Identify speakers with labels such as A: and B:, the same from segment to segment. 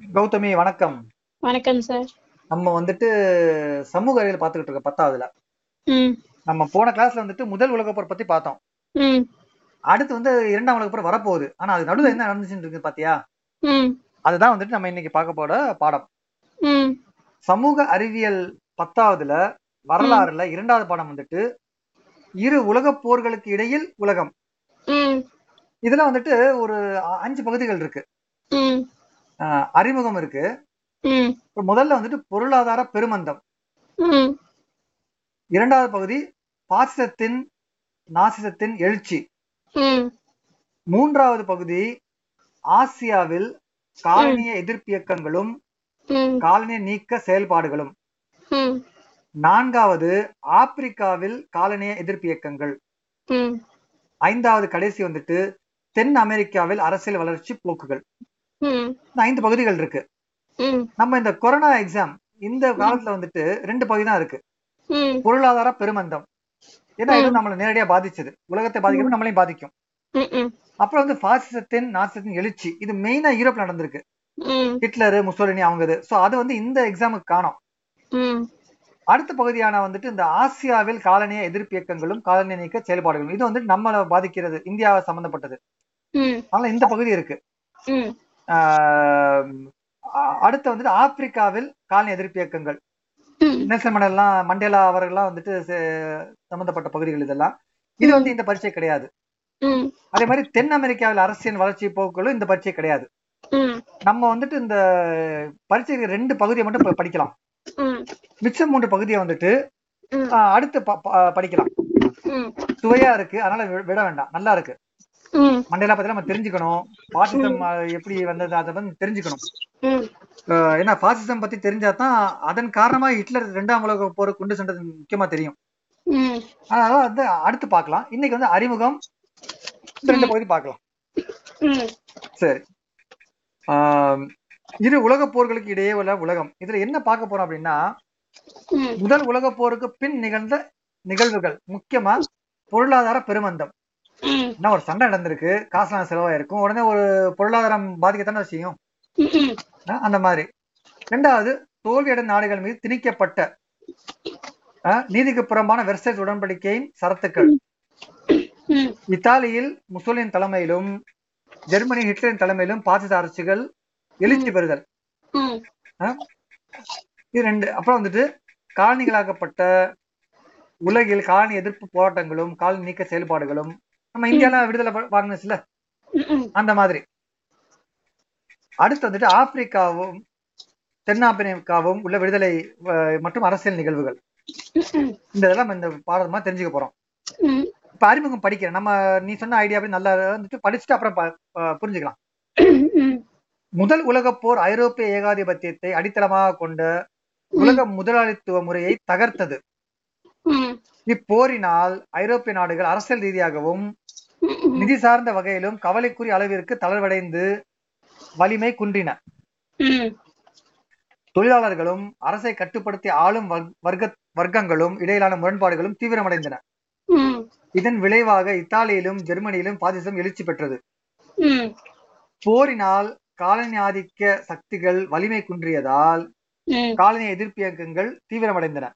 A: கௌதமி வணக்கம்.
B: வணக்கம் சார்
A: நம்ம வந்துட்டு சமூக அறிவியல் பார்த்துக்கிட்டு இருக்கோம் பத்தாவதுல. நம்ம போன கிளாஸ்ல வந்துட்டு முதல் உலகப் போர் பத்தி பார்த்தோம். அடுத்து வந்து இரண்டாம் உலகப் போர் வரப்போகுது. ஆனா அது நடுவுல என்ன நடந்துச்சுன்னு இருக்கு பாத்தியா? அதுதான் வந்துட்டு நம்ம இன்னைக்கு பார்க்க போற பாடம். சமூக அறிவியல் பத்தாவதுல வரலாறுல இரண்டாவது பாடம் வந்துட்டு இரு உலகப் போர்களுக்கு இடையில் உலகம். இதுல வந்துட்டு ஒரு அஞ்சு பகுதிகள் இருக்கு. அறிமுகம் இருக்கு. முதல்ல வந்துட்டு பொருளாதார பெருமந்தம். இரண்டாவது பகுதி பாசிசத்தின் நாசிசத்தின் எழுச்சி. மூன்றாவது பகுதி ஆசியாவில் காலனிய எதிர்ப்பு இயக்கங்களும் காலனிய நீக்க செயல்பாடுகளும். நான்காவது ஆப்பிரிக்காவில் காலனிய எதிர்ப்பு இயக்கங்கள் ஐந்தாவது கடைசி வந்துட்டு தென் அமெரிக்காவில் அரசியல் வளர்ச்சி போக்குகள். ஐந்து பகுதிகள் இருக்கு. நம்ம இந்த கொரோனா எக்ஸாம் இந்த காலத்துல வந்துட்டு ரெண்டு பகுதி தான் இருக்கு. பொருளாதார பெருமந்தம். ஏன்னா இது நம்மளை நேரடியா பாதிச்சது. உலகத்தை பாதிக்கிறது நம்மளையும் பாதிக்கும். அப்புறம் வந்து பாசிசத்தின் நாசிசத்தின் எழுச்சி. இது மெயினா யூரோப்ல நடந்திருக்கு. ஹிட்லரு முசோலினி அவங்க இது ஸோ அது வந்து இந்த எக்ஸாமுக்கு காணும் அடுத்த பகுதியான வந்துட்டு இந்த ஆசியாவில் காலனிய எதிர்ப்பு இயக்கங்களும் காலனிய நீக்க செயல்பாடுகளும். இது வந்து நம்மளை பாதிக்கிறது இந்தியாவை சம்பந்தப்பட்டது. அதனால இந்த பகுதி இருக்கு. அடுத்து வந்துட்டு ஆப்பிரிக்காவில் காலனி எதிர்ப்பு இயக்கங்கள் நெல்சன் மண்டலாம் மண்டேலா அவர்கள்லாம் வந்துட்டு சம்பந்தப்பட்ட பகுதிகள் இதெல்லாம். இது வந்து இந்த பரீட்சை கிடையாது. அதே மாதிரி தென் அமெரிக்காவில் அரசியல் வளர்ச்சி போக்குகளும் இந்த பரீட்சை கிடையாது. நம்ம வந்துட்டு இந்த பரீட்சைக்கு ரெண்டு பகுதியை மட்டும் படிக்கலாம். மிச்சம் மூன்று பகுதியை வந்துட்டு அடுத்து படிக்கலாம். சுவையா இருக்கு. அதனால விட வேண்டாம். நல்லா இருக்கு.
B: ம்.
A: மண்டேலா பத்தி நம்ம தெரிஞ்சுக்கணும். பாசிசம் எப்படி வந்தது அதை வந்து தெரிஞ்சுக்கணும். ஏன்னா பாசிசம் பத்தி தெரிஞ்சாதான் அதன் காரணமா ஹிட்லர் ரெண்டாம் உலக போருக்கு கொண்டு சென்றது முக்கியமா தெரியும். அதனால வந்து அடுத்து பார்க்கலாம். இன்னைக்கு வந்து அறிமுகம் ரெண்டு பகுதி பார்க்கலாம். சரி. இரு உலக போர்களுக்கு இடையே உள்ள உலகம். இதுல என்ன பார்க்க போறோம் அப்படின்னா முதல் உலக போருக்கு பின் நிகழ்ந்த நிகழ்வுகள். முக்கியமா பொருளாதார பெருமந்தம். என்ன ஒரு சண்டை நடந்திருக்கு. காசுலாம் செலவாயிருக்கும். உடனே ஒரு பொருளாதாரம் பாதிக்கத்தானே செய்யும்? அந்த மாதிரி. ரெண்டாவது தோல்வியடைந்த நாடுகள் மீது திணிக்கப்பட்ட நீதிக்கு புறம்பான வெர்சைஸ் உடன்படிக்கையின் சரத்துக்கள். இத்தாலியில் முசோலின் தலைமையிலும் ஜெர்மனி ஹிட்லரின் தலைமையிலும் பாசிச அரசுகள் எழுச்சி பெறுதல். இது ரெண்டு. அப்புறம் வந்துட்டு காலனிகளாக்கப்பட்ட உலகில் காலனி எதிர்ப்பு போராட்டங்களும் காலனி நீக்க செயல்பாடுகளும் நம்ம இந்தியால விடுதலை வாங்கினுச்சுல? அந்த மாதிரி. அடுத்து வந்துட்டு ஆப்பிரிக்காவும் தென்னாப்பிரிக்காவும் உள்ள விடுதலை மற்றும் அரசியல் நிகழ்வுகள். இந்த இதெல்லாம் இந்த பாடமா தெரிஞ்சுக்க போறோம். இப்ப அறிமுகம் படிக்கிறேன். நம்ம நீ சொன்ன ஐடியா நல்லா வந்துட்டு படிச்சுட்டு அப்புறம் புரிஞ்சுக்கலாம். முதல் உலகப் போர் ஐரோப்பிய ஏகாதிபத்தியத்தை அடித்தளமாக கொண்ட உலக முதலாளித்துவ முறையை தகர்த்தது. இப்போரினால் ஐரோப்பிய நாடுகள் அரசியல் ரீதியாகவும் நிதி சார்ந்த வகையிலும் கவலைக்குரிய அளவிற்கு தளர்வடைந்து வலிமை குன்றின. தொழிலாளர்களும் அரசை கட்டுப்படுத்தி ஆளும் வர்- வர்க்க வர்க்கங்களும் இடையிலான முரண்பாடுகளும் தீவிரமடைந்தன. இதன் விளைவாக இத்தாலியிலும் ஜெர்மனியிலும் பாசிசம் எழுச்சி பெற்றது. போரினால் காலனி ஆதிக்க சக்திகள் வலிமை குன்றியதால் காலனி எதிர்ப்பு இயக்கங்கள் தீவிரமடைந்தன.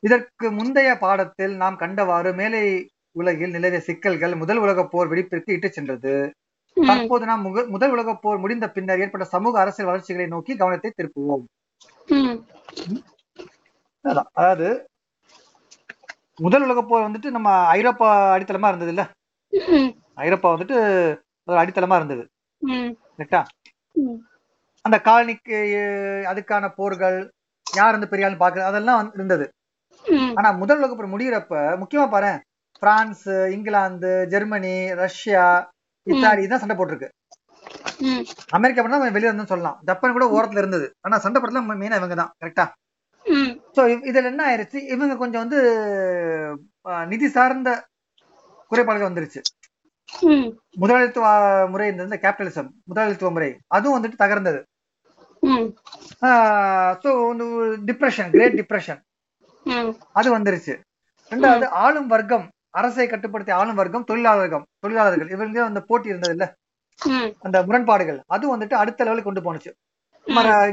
A: இதற்கு முந்தைய பாடத்தில் நாம் கண்டவாறு மேலை உலகில் நிலவிய சிக்கல்கள் முதல் உலகப் போர் வெடிப்பிற்கு இட்டுச் சென்றது. தற்போது நாம் முதல் உலகப் போர் முடிந்த பின்னர் ஏற்பட்ட சமூக அரசியல் வளர்ச்சிகளை நோக்கி கவனத்தை திருப்புவோம். அதாவது முதல் உலகப் போர் வந்துட்டு நம்ம ஐரோப்பா அடித்தளமா இருந்தது இல்ல ஐரோப்பா வந்துட்டு அடித்தளமா இருந்தது. கரெக்டா? அந்த காலனிக்கு அதுக்கான போர்கள் யார் வந்து பெரிய ஆள் பாக்குறது அதெல்லாம் இருந்தது. ஆனா முதல் உலகப் போர் முடியிறப்ப முக்கியமா பாரு பிரான்ஸ் இங்கிலாந்து ஜெர்மனி ரஷ்யா இத்தாலி தான் சண்டை போட்டிருக்கு. அமெரிக்கா பண்ணா வெளியே இருந்தோம்னு சொல்லலாம். ஜப்பான் கூட ஓரத்துல இருந்தது. ஆனா சண்டை போடுறதுல மெயினா இவங்க தான். கரெக்டா சோ இதுல என்ன ஆயிருச்சு? இவங்க கொஞ்சம் வந்து நிதி சார்ந்த குறைபாடுகள் வந்துருச்சு. முதலாளித்துவ முறை இருந்தது கேபிட்டலிசம் முதலாளித்துவ முறை. அதுவும் வந்துட்டு தகர்ந்தது. ஸோ டிப்ரெஷன் கிரேட் டிப்ரெஷன் அது வந்துருச்சு. ரெண்டாவது ஆளும் வர்க்கம். அரசை கட்டுப்படுத்திய ஆளும் வர்க்கம் தொழிலாளர்கள் தொழிலாளர்கள். இவங்க அந்த போட்டி இருந்தது இல்ல அந்த முரண்பாடுகள். அது வந்துட்டு அடுத்த லெவலுக்கு கொண்டு போனுச்சு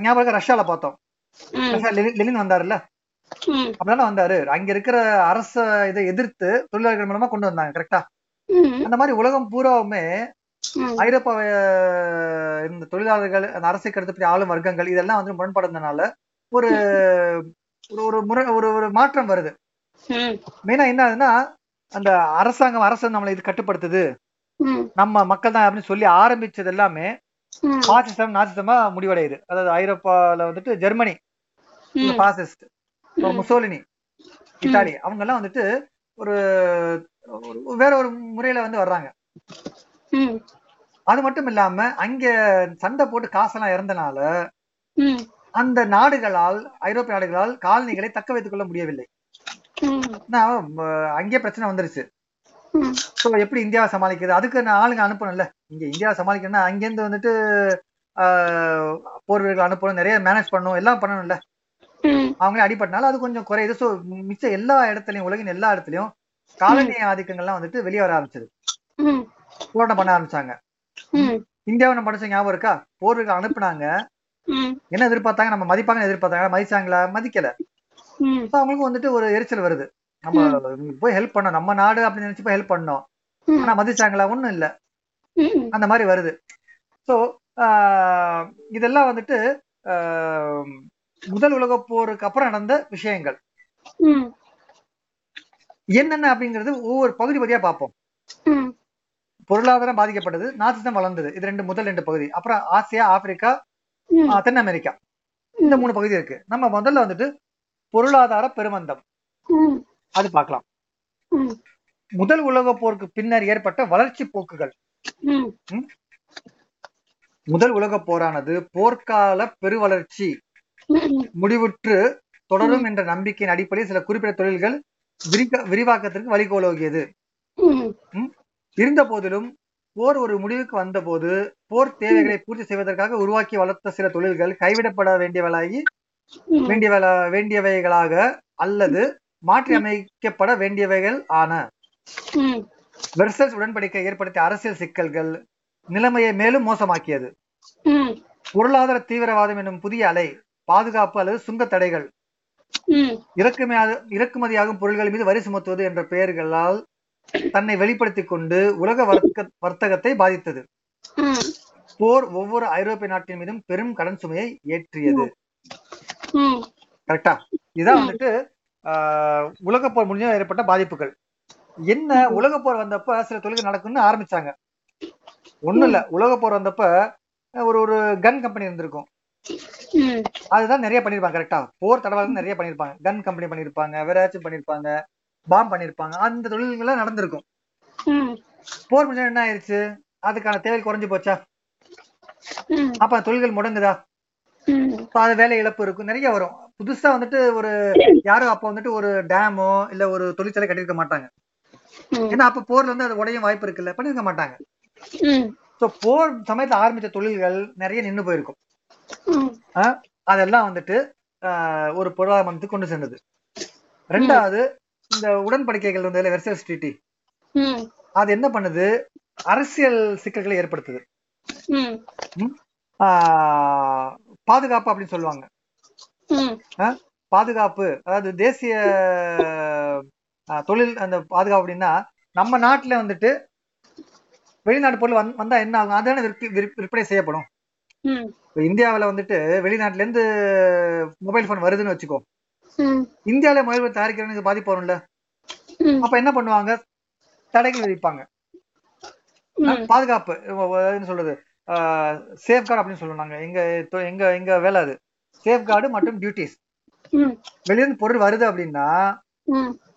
A: ஞாபகம் ரஷ்யால பார்த்தோம். லெனின் வந்தாருல்ல?
B: ம்.
A: அப்படிதானே வந்தாரு. அங்க இருக்கிற அரச இதை எதிர்த்து தொழிலாளர்கள் மூலமா கொண்டு வந்தாங்க கரெக்டா அந்த மாதிரி உலகம் பூராவுமே ஐரோப்பாவை இந்த தொழிலாளர்கள் அந்த அரசுக்கு அடுத்தபடி ஆளும் வர்க்கங்கள் இதெல்லாம் வந்து முரண்படுறதுனால ஒரு ஒரு ஒரு முறை ஒரு ஒரு மாற்றம் வருது. மெயினா என்ன ஆகுதுன்னா அந்த அரசாங்கம் அரசு நம்மளை இது கட்டுப்படுத்துது. நம்ம மக்கள் தான் அப்படின்னு சொல்லி ஆரம்பிச்சது எல்லாமே பாசிசம் நாசிசமா முடிவடையுது. அதாவது ஐரோப்பால வந்துட்டு ஜெர்மனி பாசிஸ்ட் முசோலினி இத்தாலி அவங்க எல்லாம் வந்துட்டு ஒரு வேற ஒரு முறையில வந்து வர்றாங்க. அது மட்டும் இல்லாம அங்க சண்டை போட்டு காசெல்லாம் இறந்தனால அந்த நாடுகளால் ஐரோப்பிய நாடுகளால் காலனிகளை தக்க வைத்துக் கொள்ள முடியவில்லை. அங்கேயே பிரச்சனை வந்துருச்சு. ஸோ எப்படி இந்தியாவை சமாளிக்கிறது? அதுக்கு நான் ஆளுங்க அனுப்பணும்ல. இங்க இந்தியாவை சமாளிக்கணும்னா அங்கேருந்து வந்துட்டு ஆஹ், போர் வீரர்கள் அனுப்பணும் நிறைய மேனேஜ் பண்ணணும் எல்லாம் பண்ணணும்ல. அவங்களே அடிபட்டனால அது கொஞ்சம் குறையுது. ஸோ மிச்ச எல்லா இடத்துலயும் உலகின் எல்லா இடத்துலயும் காலனி ஆதிக்கங்கள்லாம் வந்துட்டு வெளியே வர ஆரம்பிச்சது. போராட்டம் பண்ண ஆரம்பிச்சாங்க. இந்தியாவை நம்ம படிச்ச ஞாபகம் இருக்கா? போர் வீரர்கள் அனுப்புனாங்க என்ன எதிர்பார்த்தாங்க? நம்ம மதிப்பாங்கன்னு எதிர்பார்த்தாங்க. மதிச்சாங்களா? மதிக்கல.
B: ம்.
A: So அவங்களுக்கு வந்துட்டு ஒரு எரிச்சல் வருது. நம்ம போய் ஹெல்ப் பண்ணோம். நம்ம நாடு அப்படின்னு நினைச்சு போய் ஹெல்ப் பண்ணோம். ஆனா மதிச்சாங்களா? ஒண்ணும் இல்ல. அந்த மாதிரி வருது. ஸோ இதெல்லாம் வந்துட்டு முதல் உலகப் போருக்கு அப்புறம் நடந்த விஷயங்கள். என்னென்ன அப்படிங்கிறது ஒவ்வொரு பகுதி பகுதியா பார்ப்போம். பொருளாதாரம் பாதிக்கப்பட்டது நாசிசம் வளர்ந்தது. இது ரெண்டு முதல் ரெண்டு பகுதி. அப்புறம் ஆசியா ஆப்பிரிக்கா தென் அமெரிக்கா. இந்த மூணு பகுதி இருக்கு. நம்ம முதல்ல வந்துட்டு பொருளாதார பெருமந்தம். அது பார்க்கலாம். முதல் உலகப் போருக்கு பின்னர் ஏற்பட்ட வளர்ச்சி போக்குகள். முதல் உலகப் போரானது போர்க்கால பெருவளர்ச்சி. முடிவுற்று தொடரும் என்ற நம்பிக்கையின் அடிப்படையில் சில குறிப்பிட்ட தொழில்கள் விரிவாக்கத்திற்கு வழிகோலோகியது. இருந்த போதிலும் போர் ஒரு முடிவுக்கு வந்தபோது போர் தேவைகளை பூர்த்தி செய்வதற்காக உருவாக்கி வளர்த்த சில தொழில்கள் கைவிடப்பட வேண்டியவளாகி வேண்டியவள வேண்டியவைகளாக அல்லது மாற்றி அமைக்கப்பட வேண்டியவைகள் ஆன வெர்சல்ஸ் உடன்படிக்கை ஏற்படுத்திய அரசியல் சிக்கல்கள் நிலைமையை மேலும் மோசமாக்கியது. பொருளாதார தீவிரவாதம் என்னும் புதிய அலை பாதுகாப்பு அல்லது சுங்க தடைகள் இறக்குமதியாகும் பொருட்கள் மீது வரி சுமத்துவது என்ற பெயர்களால் தன்னை வெளிப்படுத்திக் கொண்டு உலக வர்க்க வர்த்தகத்தை பாதித்தது. போர் ஒவ்வொரு ஐரோப்பிய நாட்டின் மீதும் பெரும் கடன் சுமையை ஏற்றியது. கரெக்டா? இதுதான் வந்துட்டு ஆஹ், உலகப் போர் முடிஞ்ச ஏற்பட்ட பாதிப்புகள். என்ன உலகப் போர் வந்தப்ப சில தொழில்கள் நடக்கும்னு ஆரம்பிச்சாங்க. ஒண்ணும் இல்ல. உலகப் போர் வந்தப்ப ஒரு ஒரு கன் கம்பெனி இருந்திருக்கும். அதுதான் நிறைய பண்ணிருப்பாங்க கரெக்டா போர் தடவை நிறைய பண்ணிருப்பாங்க. கன் கம்பெனி பண்ணிருப்பாங்க வேற ஏதாச்சும் பண்ணிருப்பாங்க பாம் பண்ணிருப்பாங்க. அந்த தொழில்கள்லாம் நடந்திருக்கும். போர் முடிஞ்சா என்ன ஆயிருச்சு? அதுக்கான தேவை குறைஞ்சு போச்சா? அப்ப தொழில்கள் முடங்குதா? அது வேலை இழப்பு இருக்கும். நிறைய வரும். புதுசா வந்துட்டு ஒரு யாரும் அப்ப வந்துட்டு ஒரு டேமோ இல்ல ஒரு தொழிற்சாலை கட்டியிருக்க மாட்டாங்க. ஏன்னா அப்ப போர்ல வந்து அது உடையும் வாய்ப்பு இருக்குல்ல பண்ணிருக்க மாட்டாங்க. சோ போர் சமயத்துல ஆரம்பிச்ச தொழில்கள் நிறைய நின்னு போயிருக்கும். அதெல்லாம் வந்துட்டு ஒரு பொருளாதார மந்தத்துக்கு கொண்டு சென்றது. ரெண்டாவது இந்த உடன்படிக்கைகள் வந்து வெர்சல் ட்ரீட்டி
B: ம்.
A: அது என்ன பண்ணுது? அரசியல் சிக்கல்களை ஏற்படுத்துது. பாதுகாப்பு அப்படின்னு சொல்லுவாங்க. பாதுகாப்பு. அதாவது தேசிய தொழில் அந்த பாதுகாப்பு அப்படின்னா நம்ம நாட்டுல வந்துட்டு வெளிநாட்டு பொருள் வந்- வந்தா என்ன ஆகும்? அதான விற்பி- விற்ப- விற்பனை செய்யப்படும். இந்தியாவுல வந்துட்டு வெளிநாட்டுல இருந்து மொபைல் போன் வருதுன்னு வச்சுக்கோ.
B: ம்.
A: இந்தியாவில மொபைல் போன் தயாரிக்கிறவனுக்கு பாதிப்பு வரும்ல? அப்ப என்ன பண்ணுவாங்க? தடைகள் விதிப்பாங்க. பாதுகாப்பு. என்ன சொல்றது? சேஃப் கார்டு அப்படின்னு சொல்லுவாங்க. எங்க எங்க எங்க வேலை அது? சேஃப் கார்டு மற்றும் டியூட்டிஸ் வெளியிருந்து பொருள் வருது அப்படின்னா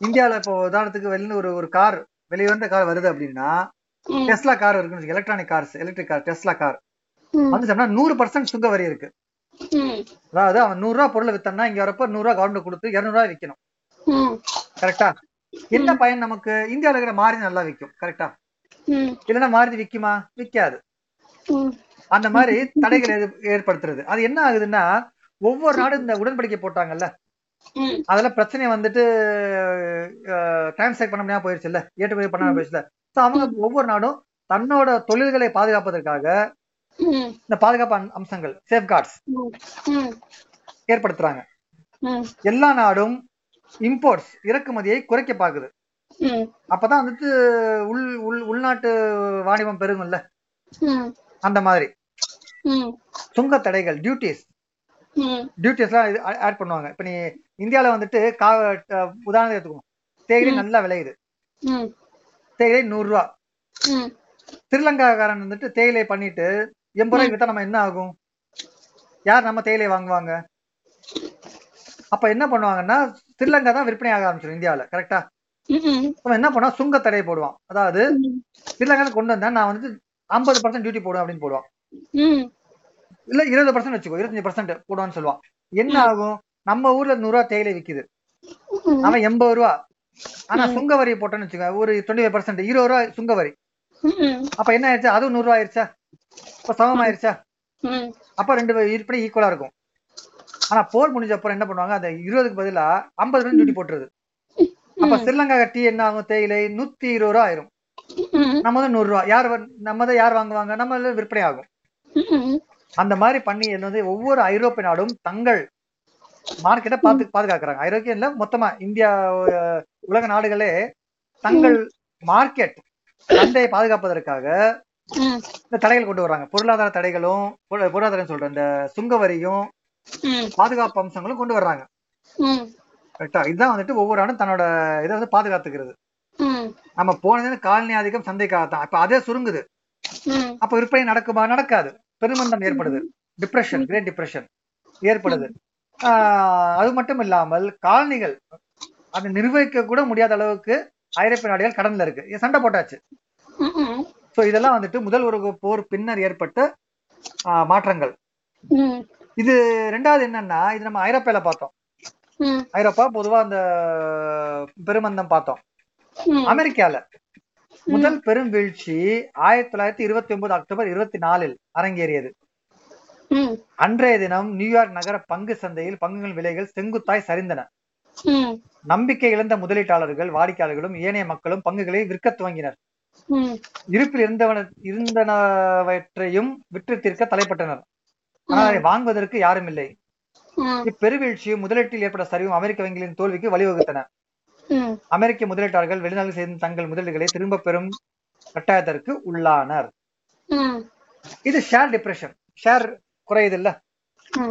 A: இந்தியாவுல இப்போ உதாரணத்துக்கு வெளியிருந்து ஒரு ஒரு கார் வெளிவந்த கார் வருது அப்படின்னா டெஸ்லா கார் இருக்குன்னு electronic cars electric car Tesla car வந்துச்சோம்னா நூறு பர்சன்ட் சுங்க வரி இருக்கு. அதாவது அவன் நூறு ரூபா பொருளை வித்தோம்னா இங்க வரப்ப நூறு ரூபா கவர்மெண்ட் கொடுத்து இருநூறு ரூபாய் விற்கணும் கரெக்டா என்ன பயன் நமக்கு? இந்தியாவுல இருக்கிற மாறி நல்லா விற்கும் கரெக்டா இல்லைன்னா மாருதி விக்குமா? விக்காது.
B: ம்.
A: அந்த மாதிரி தடைகள் ஏற்ப- ஏற்படுத்துறது. அது என்ன ஆகுதுன்னா ஒவ்வொரு நாடும் இந்த உடன்படிக்கை போட்டாங்கல்ல? அதுல பிரச்சனை வந்துட்டு டிரான்சாக்ட் பண்ண முடியாம போயிருச்சுல்ல? ஏற்றுமதி பண்ண போயிருச்சுல அவங்க ஒவ்வொரு நாடும் தன்னோட தொழில்களை பாதுகாப்பதற்காக இந்த பாதுகாப்பு அம்- அம்சங்கள் சேஃப்கார்ட்ஸ் ஏற்படுத்துறாங்க. எல்லா நாடும் இம்போர்ட்ஸ் இறக்குமதியை குறைக்க பார்க்குது
B: ம்.
A: அப்பதான் வந்துட்டு உள் உள் உள்நாட்டு வாணிபம் பெருகும்ல? அந்த மாதிரி. சுங்க தடைகள் டியூட்டிஸ் டியூட்டிஸ்லாம் இது ஆட் பண்ணுவாங்க. இப்போ நீ இந்தியாவில் வந்துட்டு கா அஹ் உதாரணத்துக்கு எடுத்துக்கோ தேயிலை. நல்லா விளையுது. தேயிலை நூறுரூவா.
B: ம்.
A: ஸ்ரீலங்காக்காரன் வந்துட்டு தேயிலை பண்ணிட்டு எண்பது ரூபாய்க்கு வித்தா நம்ம என்ன ஆகும்? யார் நம்ம தேயிலை வாங்குவாங்க? அப்ப என்ன பண்ணுவாங்கன்னா ஸ்ரீலங்கா தான் விற்பனை ஆக ஆரம்பிச்சிடும் இந்தியாவில் கரெக்டா அவன் என்ன பண்ணுவான் சுங்க தடை போடுவான். அதாவது ஸ்ரீலங்கா கொண்டு வந்தேன் நான் வந்து ஐம்பது பர்சன்ட் டியூட்டி போடுவேன் அப்படின்னு போடுவான். இல்ல இருபது பர்சன்ட் வச்சுக்கோ இருபத்தஞ்சு பர்சன்ட் போடுவான்னு சொல்லுவான் என்ன ஆகும்? நம்ம ஊர்ல நூறு ரூபா தேயிலை விக்குது. அவன் எண்பது ரூபா. ஆனா சுங்க வரி போட்டோன்னு வச்சுக்கோ ஒரு டுவெண்ட்டி ஃபைவ் பர்சன்ட் இருபது ரூபா சுங்க வரி. அப்ப என்ன ஆயிடுச்சு அதுவும் நூறு ரூபா ஆயிடுச்சா இப்ப சமம் ஆயிடுச்சா
B: ம்.
A: அப்ப ரெண்டு விற்பனை ஈக்குவலா இருக்கும். ஆனா போர் முடிஞ்ச அப்புறம் என்ன பண்ணுவாங்க? அந்த இருபதுக்கு பதிலா ஐம்பது ரூபாய் டியூட்டி போட்டுருது. அப்ப ஸ்ரீலங்கா டீ என்ன ஆகும்? தேயிலை நூத்தி இருபது ரூபா ஆயிரும். நம்ம தான் நூறு ரூபா. யார் நம்ம தான் யார் வாங்குவாங்க? நம்ம விற்பனை ஆகும். அந்த மாதிரி பண்ணி வந்து ஒவ்வொரு ஐரோப்பிய நாடும் தங்கள் மார்க்கெட்டை பார்த்து பாதுகாக்கிறாங்க. ஐரோப்பிய இல்ல மொத்தமா இந்தியா உலக நாடுகளே தங்கள் மார்க்கெட் சந்தையை பாதுகாப்பதற்காக இந்த தடைகள் கொண்டு வர்றாங்க. பொருளாதார தடைகளும் பொரு- பொருளாதாரம் சொல்றேன் இந்த சுங்க வரியும் பாதுகாப்பு அம்சங்களும் கொண்டு வர்றாங்க. கரெக்டா இதுதான் வந்துட்டு ஒவ்வொரு நாடும் தன்னோட இதை வந்து பாதுகாத்துக்கிறது. நம்ம போனது காலனி ஆதிக்கம் சந்தைக்காகத்தான். இப்ப அதே சுருங்குது. அப்ப விற்பனை நடக்குமா? நடக்காது. பெருமந்தம் ஏற்படுது. டிப்ரெஷன் கிரேட் டிப்ரெஷன் ஏற்படுது. அது மட்டும் இல்லாமல் காலனிகள் அதை நிர்வகிக்க கூட முடியாத அளவுக்கு ஐரோப்பிய நாடுகள் கடன்ல இருக்கு. சண்டை போட்டாச்சு. சோ இதெல்லாம் வந்துட்டு முதல் உலக போர் பின்னர் ஏற்பட்ட மாற்றங்கள். இது ரெண்டாவது என்னன்னா இது நம்ம ஐரோப்பால பார்த்தோம். ஐரோப்பா பொதுவா அந்த பெருமந்தம் பார்த்தோம். அமெரிக்கால. முதல் பெரும் வீழ்ச்சி ஆயிரத்தி தொள்ளாயிரத்தி இருபத்தி ஒன்பது அக்டோபர் இருபத்தி நாலில் அரங்கேறியது. அன்றைய தினம் நியூயார்க் நகர பங்கு சந்தையில் பங்குகள் விலைகள் செங்குத்தாய் சரிந்தன. நம்பிக்கை இழந்த முதலீட்டாளர்கள் வாடிக்கையாளர்களும் ஏனைய மக்களும் பங்குகளை விற்க துவங்கினர். இருப்பில் இருந்தவன இருந்தனவற்றையும் விற்று தீர்க்க தலைப்பட்டனர். ஆனால் அதை வாங்குவதற்கு யாரும் இல்லை. இப்பெருவீழ்ச்சியும் முதலீட்டில் ஏற்பட்ட சரிவும் அமெரிக்க வங்கிகளின் தோல்விக்கு வழிவகுத்தன. அமெரிக்க முதலீட்டாளர்கள் வெளிநாட்டில் செய்த தங்கள் முதலீடுகளை திரும்ப பெறும் கட்டாயத்திற்கு உள்ளானர். இது ஷேர் டிப்ரெஷன் ஷேர் குறையுது இல்ல?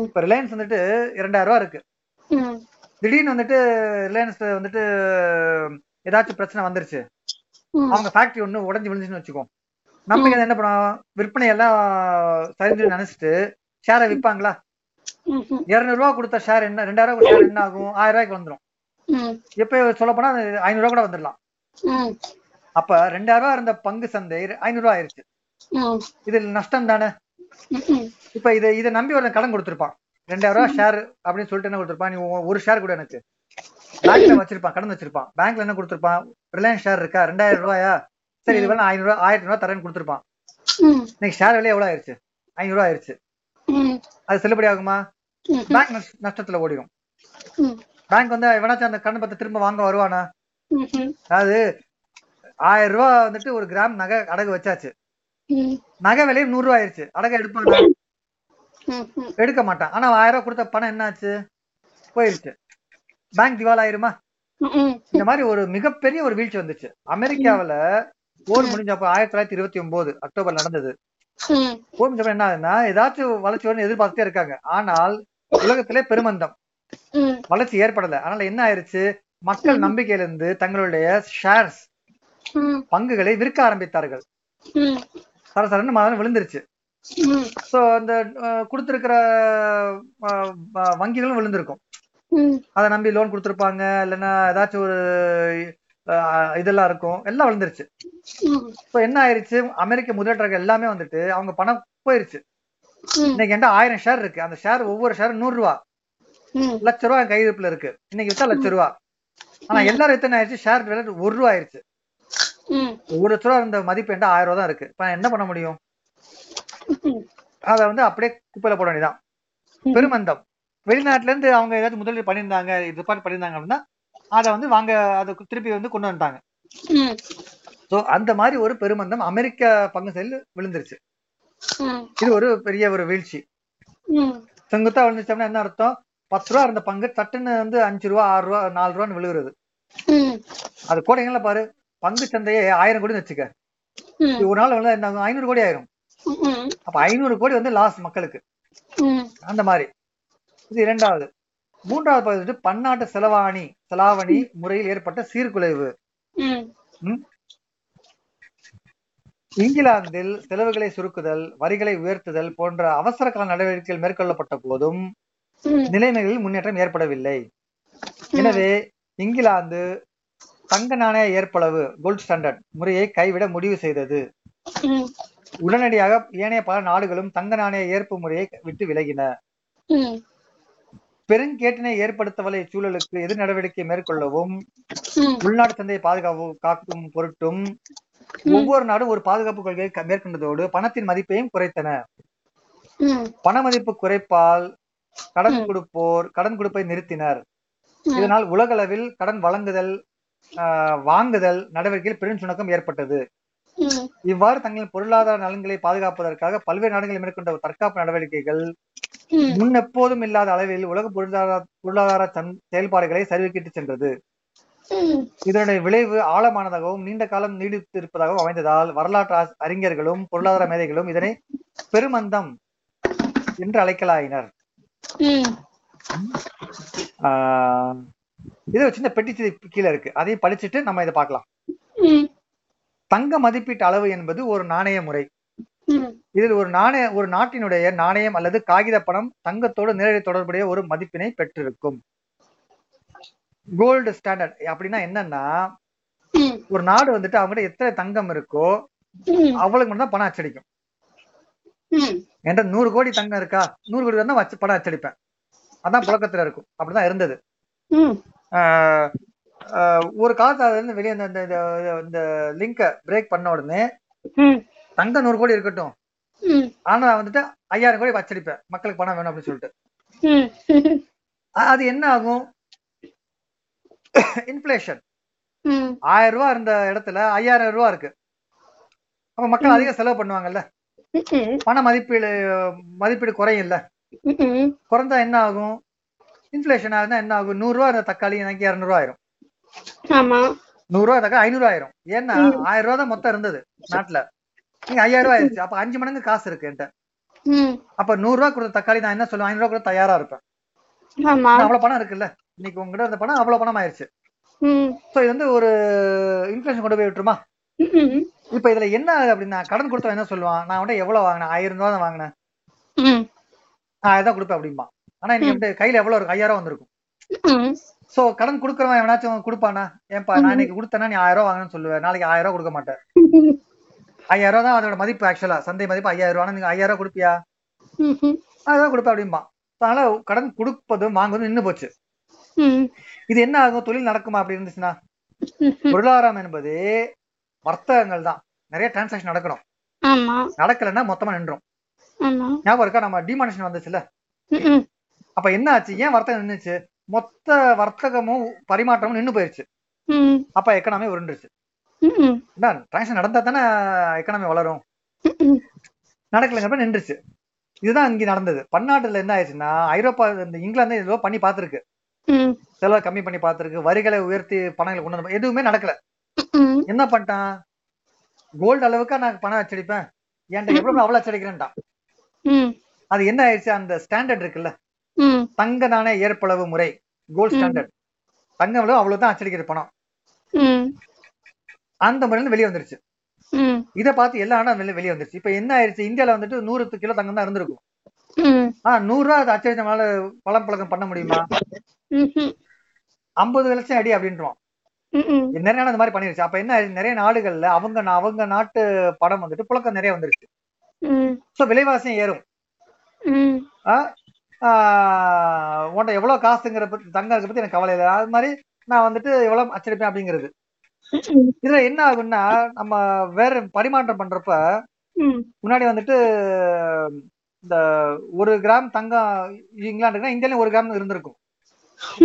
A: இப்ப ரிலையன்ஸ் வந்துட்டு இரண்டாயிரம் ரூபா இருக்கு. திடீர்னு வந்துட்டு ரிலையன்ஸ் வந்துட்டு ஏதாச்சும் பிரச்சனை வந்துருச்சு. அவங்க ஃபேக்டரி ஒண்ணு உடைஞ்சு விழுந்துச்சுன்னு வச்சுக்கோ. நம்ம என்ன பண்ணுவோம்? விற்பனை எல்லாம் சரிஞ்சு நினைச்சிட்டு ஷேரை விற்பாங்களா இருநூறு ரூபா கொடுத்த ஷேர் என்ன? ரெண்டாயிரம் ரூபா ஷேர் என்ன ஆகும்? ஆயிரம் ரூபாய்க்கு வந்துடும் எப்ப சொல்ல போனா ஐநூறு ரூபா கூட வந்துடலாம் அப்ப ரெண்டாயிரம் ரூபா இருந்த பங்கு சந்தை ஐநூறு ரூபா ஆயிருச்சு.
B: ம்.
A: இதில் நஷ்டம் தானே? இப்ப இதை இதை நம்பி ஒரு கடன் கொடுத்திருப்பான். ரெண்டாயிரம் ரூபா ஷேர் அப்படின்னு சொல்லிட்டு என்ன கொடுத்திருப்பான்? நீ ஒரு ஷேர் கூட எனக்கு. பேங்க்ல வச்சிருப்பான் கடன் வச்சிருப்பான். பேங்க்ல என்ன கொடுத்திருப்பான்? ரிலையன்ஸ் ஷேர் இருக்கா? ரெண்டாயிரம் ரூபாயா? சரி இது வேணா ஐநூறு ரூபா ஆயிரத்தி ரூபாய் தரேன்னு கொடுத்திருப்பான். இன்னைக்கு ஷேர் விலை எவ்வளவு ஆயிருச்சு? ஐநூறு ரூபா ஆயிருச்சு. அது செல்லுபடி ஆகுமா பேங்க் நஷ்டத்துல ஓடிடும். பேங்க் வந்து எவனாச்சும் அந்த கடன் பத்தை திரும்ப வாங்க வருவானா? அதாவது ஆயிரம் ரூபாய் வந்துட்டு ஒரு கிராம் நகை அடகு வச்சாச்சு. நகை விலையும் நூறு ரூபாய் ஆயிருச்சு. அடகு எடுப்பானா
B: ம்
A: எடுக்க மாட்டான். ஆனா ஆயிரம் ரூபாய் கொடுத்த பணம் என்னாச்சு? போயிருச்சு. பேங்க் திவால் ஆயிருமா? இந்த மாதிரி ஒரு மிகப்பெரிய ஒரு வீழ்ச்சி வந்துச்சு. அமெரிக்காவுல போர் முடிஞ்சப்ப ஆயிரத்தி தொள்ளாயிரத்தி இருபத்தி ஒன்பது அக்டோபர் நடந்தது. போர் முடிஞ்சப்ப என்ன ஆகுதுன்னா ஏதாச்சும் வளர்ச்சி எதிர்பார்த்துட்டே இருக்காங்க. ஆனால் உலகத்திலே பெருமந்தம். வளர்ச்சி ஏற்படல. அதனால என்ன ஆயிருச்சு? மக்கள் நம்பிக்கையில இருந்து தங்களுடைய ஷேர்ஸ் பங்குகளை விற்க ஆரம்பித்தார்கள். சரசரன்னு மாதிரி விழுந்துருச்சு. ஸோ அந்த கொடுத்திருக்கிற வங்கிகளும் விழுந்திருக்கும். அதை நம்பி லோன் கொடுத்திருப்பாங்க. இல்லைன்னா ஏதாச்சும் ஒரு இதெல்லாம் இருக்கும். எல்லாம் விழுந்துருச்சு. ஸோ என்ன ஆயிருச்சு? அமெரிக்க முதலீட்டாளர்கள் எல்லாமே வந்துட்டு அவங்க பணம் போயிருச்சு. இன்னைக்கு என்கிட்ட ஆயிரம் ஷேர் இருக்கு. அந்த ஷேர் ஒவ்வொரு ஷேர் நூறு ரூபா. லட்ச ரூபா என் கையிருப்புல இருக்கு. இன்னைக்கு வித்தா லட்ச ரூபா. ஆனா எல்லாரும் எத்தனை ஆயிடுச்சு ஷேர் விலை ஒரு ரூபா ஆயிருச்சு.
B: ம்.
A: ஒரு லட்ச ரூபா இருந்த மதிப்பு என்கிட்ட ஆயிரம் ரூபா தான் இருக்கு. இப்ப என்ன பண்ண முடியும்? அதை வந்து அப்படியே குப்பையில போட வேண்டியதான் பெருமந்தம். வெளிநாட்டுல இருந்து அவங்க ஏதாச்சும் முதலீடு பண்ணியிருந்தாங்க இது பண்ணி பண்ணியிருந்தாங்க அப்படின்னா அதை வந்து வாங்க அதை திருப்பி வந்து கொண்டு வந்துட்டாங்க. சோ அந்த மாதிரி ஒரு பெருமந்தம் அமெரிக்க பங்கு செயலில் விழுந்துருச்சு. இது ஒரு பெரிய ஒரு வீழ்ச்சி. செங்குத்தா விழுந்துச்சோம்னா என்ன அர்த்தம்? பத்து ரூபா இருந்த பங்கு சட்டுன்னு வந்து அஞ்சு ரூபா ஆறு ரூபா நாலு ரூபான்னு விழுகுறது. அது கோடைங்கள பாரு? பங்கு சந்தையே ஆயிரம் கோடி வச்சுக்க. ஒரு நாள் வந்து என்ன ஆகும்? ஐநூறு கோடி ஆயிரும். அப்ப ஐநூறு கோடி வந்து லாஸ் மக்களுக்கு. அந்த மாதிரி. இது இரண்டாவது. மூன்றாவது பகுதி பன்னாட்டு செலவாணி செலாவணி முறையில் ஏற்பட்ட சீர்குலைவு? இங்கிலாந்தில் செலவுகளை சுருக்குதல் வரிகளை உயர்த்துதல் போன்ற அவசர கால நடவடிக்கைகள் மேற்கொள்ளப்பட்ட போதும் நிலைமைகளில் முன்னேற்றம் ஏற்படவில்லை. எனவே இங்கிலாந்து தங்க நாணய ஏற்பளவு கோல்ட் ஸ்டாண்டர்ட் முறையை கைவிட முடிவு செய்தது. உடனடியாக ஏனைய பல நாடுகளும் தங்க நாணய ஏற்பு முறையை விட்டு விலகின. பெருங்கேட்டினை ஏற்படுத்தவல்ல இச்சூழலுக்கு எதிர் நடவடிக்கை மேற்கொள்ளவும் உள்நாட்டு சந்தையை பாதுகாப்பு காக்கும் பொருட்டும் ஒவ்வொரு நாடும் ஒரு பாதுகாப்பு கொள்கையை மேற்கொண்டதோடு பணத்தின் மதிப்பையும் குறைத்தன. பண மதிப்பு குறைப்பால் கடன். கொடுப்போர் கடன் கொடுப்பை நிறுத்தினர். இதனால் உலகளவில் கடன் வழங்குதல் வாங்குதல் நடவடிக்கையில் பெரும் சுணக்கம் ஏற்பட்டது. இவ்வாறு தங்களின் பொருளாதார நலன்களை பாதுகாப்பதற்காக பல்வேறு நாடுகள் மேற்கொண்ட தற்காப்பு நடவடிக்கைகள்
B: ம்.
A: முன் எப்போதும் இல்லாத அளவில் உலக பொருளாதார பொருளாதார செயல்பாடுகளை சரிவிக்கிட்டு சென்றது. இதனுடைய விளைவு ஆழமானதாகவும் நீண்ட காலம் நீடித்திருப்பதாகவும் அமைந்ததால் வரலாற்று அறிஞர்களும் பொருளாதார மேதைகளும் இதனை பெருமந்தம் என்று அழைக்கலாயினர். இது சின்ன பெட்டி கீழே இருக்கு. அதையும் படிச்சுட்டு நம்ம இதை பார்க்கலாம். தங்க மதிப்பீட்டு அளவு என்பது ஒரு நாணய முறை. இதில் ஒரு நாணய ஒரு நாட்டினுடைய நாணயம் அல்லது காகித பணம் தங்கத்தோடு நேரடி தொடர்புடைய ஒரு மதிப்பினை பெற்றிருக்கும். கோல்டு ஸ்டாண்டர்ட் அப்படின்னா என்னன்னா ஒரு நாடு வந்துட்டு அவங்ககிட்ட எத்தனை தங்கம் இருக்கோ அவளுக்கு மட்டும் தான் பணம் அச்சடிக்கும். என்கிட்ட நூறு கோடி தங்கம் இருக்கா? நூறு கோடி தான் வச்சு பணம் அச்சடிப்பேன். அதான் புழக்கத்துல இருக்கும். அப்படிதான் இருந்தது. ஒரு காலத்துல அதுல இருந்து வெளியே இந்த- இந்த- லிங்கை பிரேக் பண்ண உடனே தங்கம் நூறு கோடி இருக்கட்டும். ஆனா வந்துட்டு ஐயாயிரம் கோடி அச்சடிப்பேன். மக்களுக்கு பணம் வேணும் அப்படின்னு சொல்லிட்டு. அது என்ன ஆகும்? இன்ஃபிளேஷன் ஆயிரம் ரூபாய் இருந்த இடத்துல ஐயாயிரம் ரூபாய் இருக்கு. அப்ப மக்கள் அதிக செலவு பண்ணுவாங்கல்ல. பண மதிப்பீடு மதிப்பீடு குறையும் இல்ல குறைஞ்சா என்ன ஆகும்? இன்ஃபிளேஷன் ஆகுதுன்னா என்ன ஆகும்? நூறு ரூபா இருந்த தக்காளி எனக்கு இரநூறுவா ஆயிரும்
B: ஆமா.
A: நூறு ரூபா தக்காளி ஐநூறு ஆயிரும் ஏன்னா ஆயிரம் ரூபா தான் மொத்தம் இருந்தது நாட்டுல. நீங்க ஐயாயிரம் ரூபாய் ஆயிருச்சு அப்ப அஞ்சு மடங்கு காசு இருக்கு என்கிட்ட. அப்ப நூறு ரூபா கொடுத்த தக்காளி நான் என்ன சொல்லுவேன்? ஐநூறு ரூபா கொடுத்த தயாரா இருப்பேன். அவ்வளவு பணம் இருக்குல்ல? இன்னைக்கு உங்ககிட்ட இருந்த பணம் அவ்வளவு பணம் ஆயிருச்சு சோ இது வந்து ஒரு இன்ஃபிளேஷன் கொண்டு போய் விட்டுருமா? இப்ப இதுல என்ன ஆகுது அப்படின்னா கடன் கொடுத்தவன் என்ன சொல்லுவான்? நான் வந்து எவ்வளவு வாங்கினேன்? ஆயிரம் ரூபா தான் வாங்கினேன். நான் ஆயிரம் தான் கொடுப்பேன் அப்படிம்பா. ஆனா இன்னைக்கு வந்து கையில எவ்வளவு இருக்கும் ஐயாயிரம் வந்திருக்கும். சோ கடன் கொடுக்கறவன் எவனாச்சும் கொடுப்பானா? ஏன்பா நான் இன்னைக்கு கொடுத்தேன்னா நீ ஆயிரம் ரூபா வாங்கணும்னு சொல்லுவேன் நாளைக்கு ஆயிரம் ரூபா கொடுக்க மாட்டேன். ஐயாயிரம் ரூபா தான் அதோட மதிப்பு ஆக்சுவலா சந்தை மதிப்பு ஐயாயிரம் ரூபா நீங்க ஐயாயிரம் ரூபா கொடுப்பியா? அதான் கொடுப்பேன் அப்படிம்பா. அதனால கடன் கொடுப்பதும் வாங்குவதும் நின்னு போச்சு. இது என்ன ஆகும்? தொழில் நடக்குமா அப்படி இருந்துச்சுன்னா? பொருளாதாரம் என்பது வர்த்தகங்கள் தான் நிறைய டிரான்சாக்ஷன் நடக்கணும். நடக்கலைன்னா மொத்தமா நின்றோம் ஞாபகம் இருக்கா? நம்ம டிமானிஷன் வந்துச்சுல்ல?
B: ம்
A: அப்ப என்ன ஆச்சு ஏன் வர்த்தகம் நின்னுச்சு? மொத்த வர்த்தகமும் பரிமாற்றமும் நின்னு போயிருச்சு. அப்ப எக்கனாமி உருண்டுருச்சு. டிரான்சாக்ஷன் நடந்தா தானே எக்கனாமி வளரும். நடக்கலைங்கிறப்ப நின்றுச்சு. இதுதான் இங்க நடந்தது. பன்னாட்டுல என்ன ஆயிடுச்சுன்னா ஐரோப்பா இந்த இங்கிலாந்து ஏதோ பண்ணி பார்த்திருக்கு.
B: ம்
A: செலவை கம்மி பண்ணி பார்த்திருக்கு. வரிகளை உயர்த்தி பணங்களை கொண்டு வந்து எதுவுமே நடக்கல. என்ன பண்ணிட்டான்? கோல்டு அளவுக்கா நான் பணம் அச்சடிப்பேன். என்கிட்ட எவ்வளவு அவ்வளவு அச்சடிக்கிறேன்டான் அது என்ன ஆயிடுச்சு? அந்த ஸ்டாண்டர்ட் இருக்குல்ல. தங்க நாணய ஏற்பளவு முறை கோல்ட் ஸ்டாண்டர்ட் தங்கம் அளவு அவ்வளவுதான் அச்சடிக்கிற பணம். அந்த முறையில வெளியே வந்துருச்சு. இதை பார்த்து எல்லா நாடும் வெளியே வந்துருச்சு. இப்ப என்ன ஆயிடுச்சு? இந்தியால வந்துட்டு நூறு கிலோ தங்கம் தான் இருந்திருக்கும். ஆஹ் நூறு ரூபா அதை அச்சடிச்ச பழம் பழக்கம் பண்ண முடியுமா? ஐம்பது லட்சம் அடி அப்படின்றோம் நிறைய நாடு அந்த மாதிரி பண்ணிருச்சு. அப்ப என்ன? நிறைய நாடுகள்ல அவங்க அவங்க நாட்டு படம் வந்துட்டு புழக்கம் நிறைய வந்துருச்சு. சோ விலைவாசியும் ஏறும். உன்கிட்ட எவ்வளவு காசுங்கிற பத்தி இருக்க பத்தி எனக்கு கவலை இல்லை. அது மாதிரி நான் வந்துட்டு எவ்வளவு அச்சடிப்பேன் அப்படிங்கிறது. இதுல என்ன ஆகும்னா நம்ம வேற பரிமாற்றம் பண்றப்ப முன்னாடி வந்துட்டு இந்த ஒரு கிராம் தங்கம் இங்கிலாந்துக்குன்னா இந்தியாலயும் ஒரு கிராம் இருந்திருக்கும்.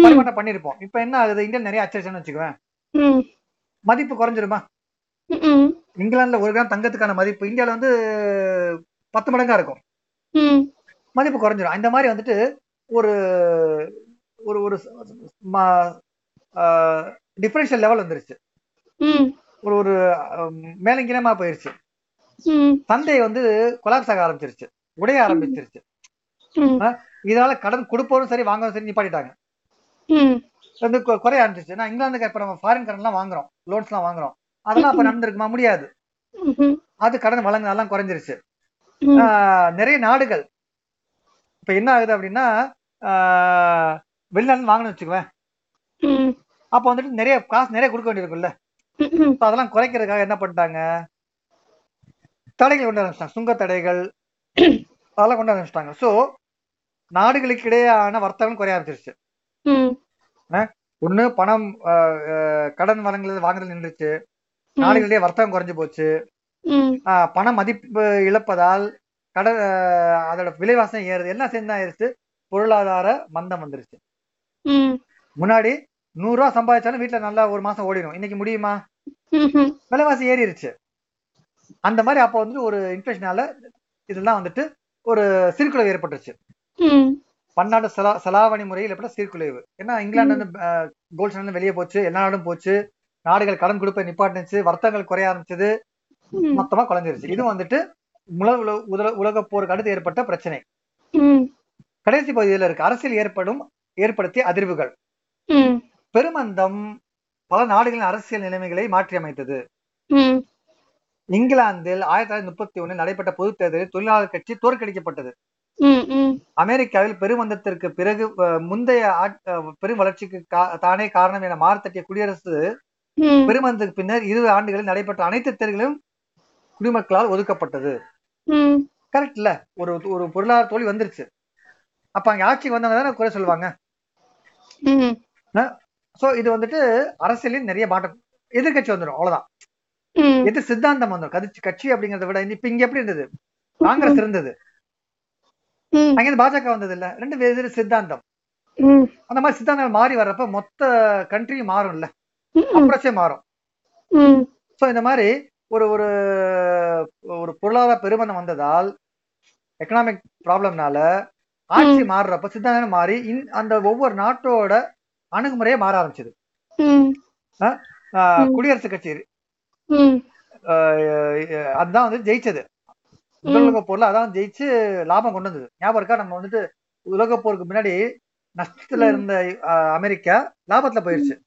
A: பரிமாற்றம் பண்ணிருப்போம். இப்ப என்ன ஆகுது? இந்தியா நிறைய அச்சடிச்சுன்னு வச்சுக்குவேன். மதிப்பு குறைஞ்சிருமா? இங்கிலாந்துல ஒரு கிராம் தங்கத்துக்கான மதிப்பு இந்தியால வந்து பத்து மடங்கா இருக்கும். மதிப்பு குறைஞ்சிரும். இந்த மாதிரி வந்துட்டு ஒரு ஒரு ஒரு டிஃபரன்ஷியல் லெவல் வந்துருச்சு. ஒரு ஒரு மேலங்கினமா போயிருச்சு. சந்தை வந்து கொலாப்ஸ் ஆக ஆரம்பிச்சிருச்சு. உடைய ஆரம்பிச்சிருச்சு. இதனால கடன் கொடுப்பவரும் சரி வாங்கவும் சரி நிப்பாட்டிட்டாங்க. வந்து குறைய ஆரம்பிச்சிருச்சு. நான் இங்கிலாந்துக்கு இப்ப நம்ம ஃபாரின் கடன் எல்லாம் வாங்குறோம். லோன்ஸ் எல்லாம் வாங்குறோம். அதெல்லாம் அப்ப நடந்திருக்குமா? முடியாது. அது கடன் வழங்க எல்லாம் குறைஞ்சிருச்சு. நிறைய நாடுகள். இப்ப என்ன ஆகுது அப்படின்னா வெளிநாடு வாங்கணும்னு வச்சுக்குவேன். அப்ப வந்துட்டு நிறைய காசு நிறைய கொடுக்க So அதெல்லாம் குறைக்கிறதுக்காக என்ன பண்ணிட்டாங்க? தடைகள் கொண்டு ஆரம்பிச்சிட்டாங்க. சுங்க தடைகள் அதெல்லாம் கொண்டு ஆரம்பிச்சிட்டாங்க. சோ நாடுகளுக்கு இடையேயான வர்த்தகம் குறைய ஆரம்பிச்சிருச்சு. ஒண்ணு பணம் கடன் வழங்குறது வாங்குறது நின்றுச்சு. நாடுகளிடையே வர்த்தகம் குறைஞ்சு போச்சு. பண மதிப்பு இழப்பதால் கடன் அதோட விலைவாசம் ஏறுது. எல்லாம் சேர்ந்து ஆயிருச்சு? பொருளாதார மந்தம் வந்துருச்சு. முன்னாடி நூறு ரூபா சம்பாதிச்சாலும் வீட்டுல நல்லா ஒரு மாசம் ஓடிடும். இன்னைக்கு முடியுமா? விலைவாசி ஏறிடுச்சு அந்த மாதிரி அப்போ வந்துட்டு ஒரு இன்ஃபிளேஷனால இதெல்லாம் வந்துட்டு ஒரு சீர்குலைவு ஏற்பட்டுருச்சு. பன்னாட்டு செலா செலாவணி முறையில் ஏற்பட்ட சீர்குலைவு. ஏன்னா இங்கிலாந்து வந்து கோல்ட் ஸ்டாண்ட் வெளியே போச்சு எல்லா நாடும் போச்சு நாடுகள் கடன் கொடுப்பை நிப்பாட்டுச்சு வர்த்தகங்கள் குறைய ஆரம்பிச்சது மொத்தமா குறைஞ்சிருச்சு. இது வந்துட்டு உலக உல- உலக போருக்கு அடுத்து ஏற்பட்ட பிரச்சனை. கடைசி பகுதியில் இருக்கு. அரசியல் ஏற்படும் ஏற்படுத்திய அதிர்வுகள். பெருமந்தம் பல நாடுகளின் அரசியல் நிலைமைகளை மாற்றி அமைத்தது. இங்கிலாந்தில் ஆயிரத்தி தொள்ளாயிரத்தி முப்பத்தி ஒண்ணில் நடைபெற்ற பொதுத் தேர்தலில் தொழிலாளர் கட்சி தோற்கடிக்கப்பட்டது. அமெரிக்காவில் பெருமந்தத்திற்கு பிறகு முந்தைய பெரும் வளர்ச்சிக்கு தானே காரணம் என மாறத்தட்டிய குடியரசு பெருமந்தத்துக்கு பின்னர் இருபது ஆண்டுகளில் நடைபெற்ற அனைத்து தேர்தல்களும் குடிமக்களால் ஒதுக்கப்பட்டது.
B: ம்.
A: கரெக்ட் இல்ல. ஒரு ஒரு பொருளாதார தோல்வி வந்துருச்சு. அப்ப அங்க ஆட்சிக்கு வந்தவங்க தானே குறை சொல்லுவாங்க? சோ இது வந்துட்டு அரசியலில் நிறைய மாற்றம். எதிர்க்கட்சி வந்துடும் அவ்வளவுதான்.
B: ம்.
A: எதிர் சித்தாந்தம் வந்துடும் கட்சி கட்சி அப்படிங்கறத விட இப்ப இங்க எப்படி இருந்தது? காங்கிரஸ் இருந்தது.
B: ம்.
A: அங்க இருந்து பாஜக வந்தது இல்ல ரெண்டு வெவ்வேறு சித்தாந்தம். அந்த மாதிரி சித்தாந்தங்கள் மாறி வர்றப்ப மொத்த கண்ட்ரியும் மாறும்ல. அப்ரோச்சே மாறும். சோ இந்த மாதிரி ஒரு ஒரு ஒரு பொருளாதார பெருமந்தம் வந்ததால் எக்கனாமிக் ப்ராப்ளம்னால ஆட்சி மாறுறப்ப சித்தாந்தம் மாறி அந்த ஒவ்வொரு நாட்டோட அணுகுமுறையே மாற ஆரம்பிச்சது. குடியரசுக் கட்சி. அதுதான் வந்து ஜெயிச்சது. உலகப் போர்ல அதான் ஜெயிச்சு லாபம் கொண்டு வந்தது. ஞாபகம் இருக்கா? நம்ம வந்துட்டு உலகப் போருக்கு முன்னாடி நஷ்டத்துல. இருந்த அமெரிக்கா லாபத்துல போயிருச்சு.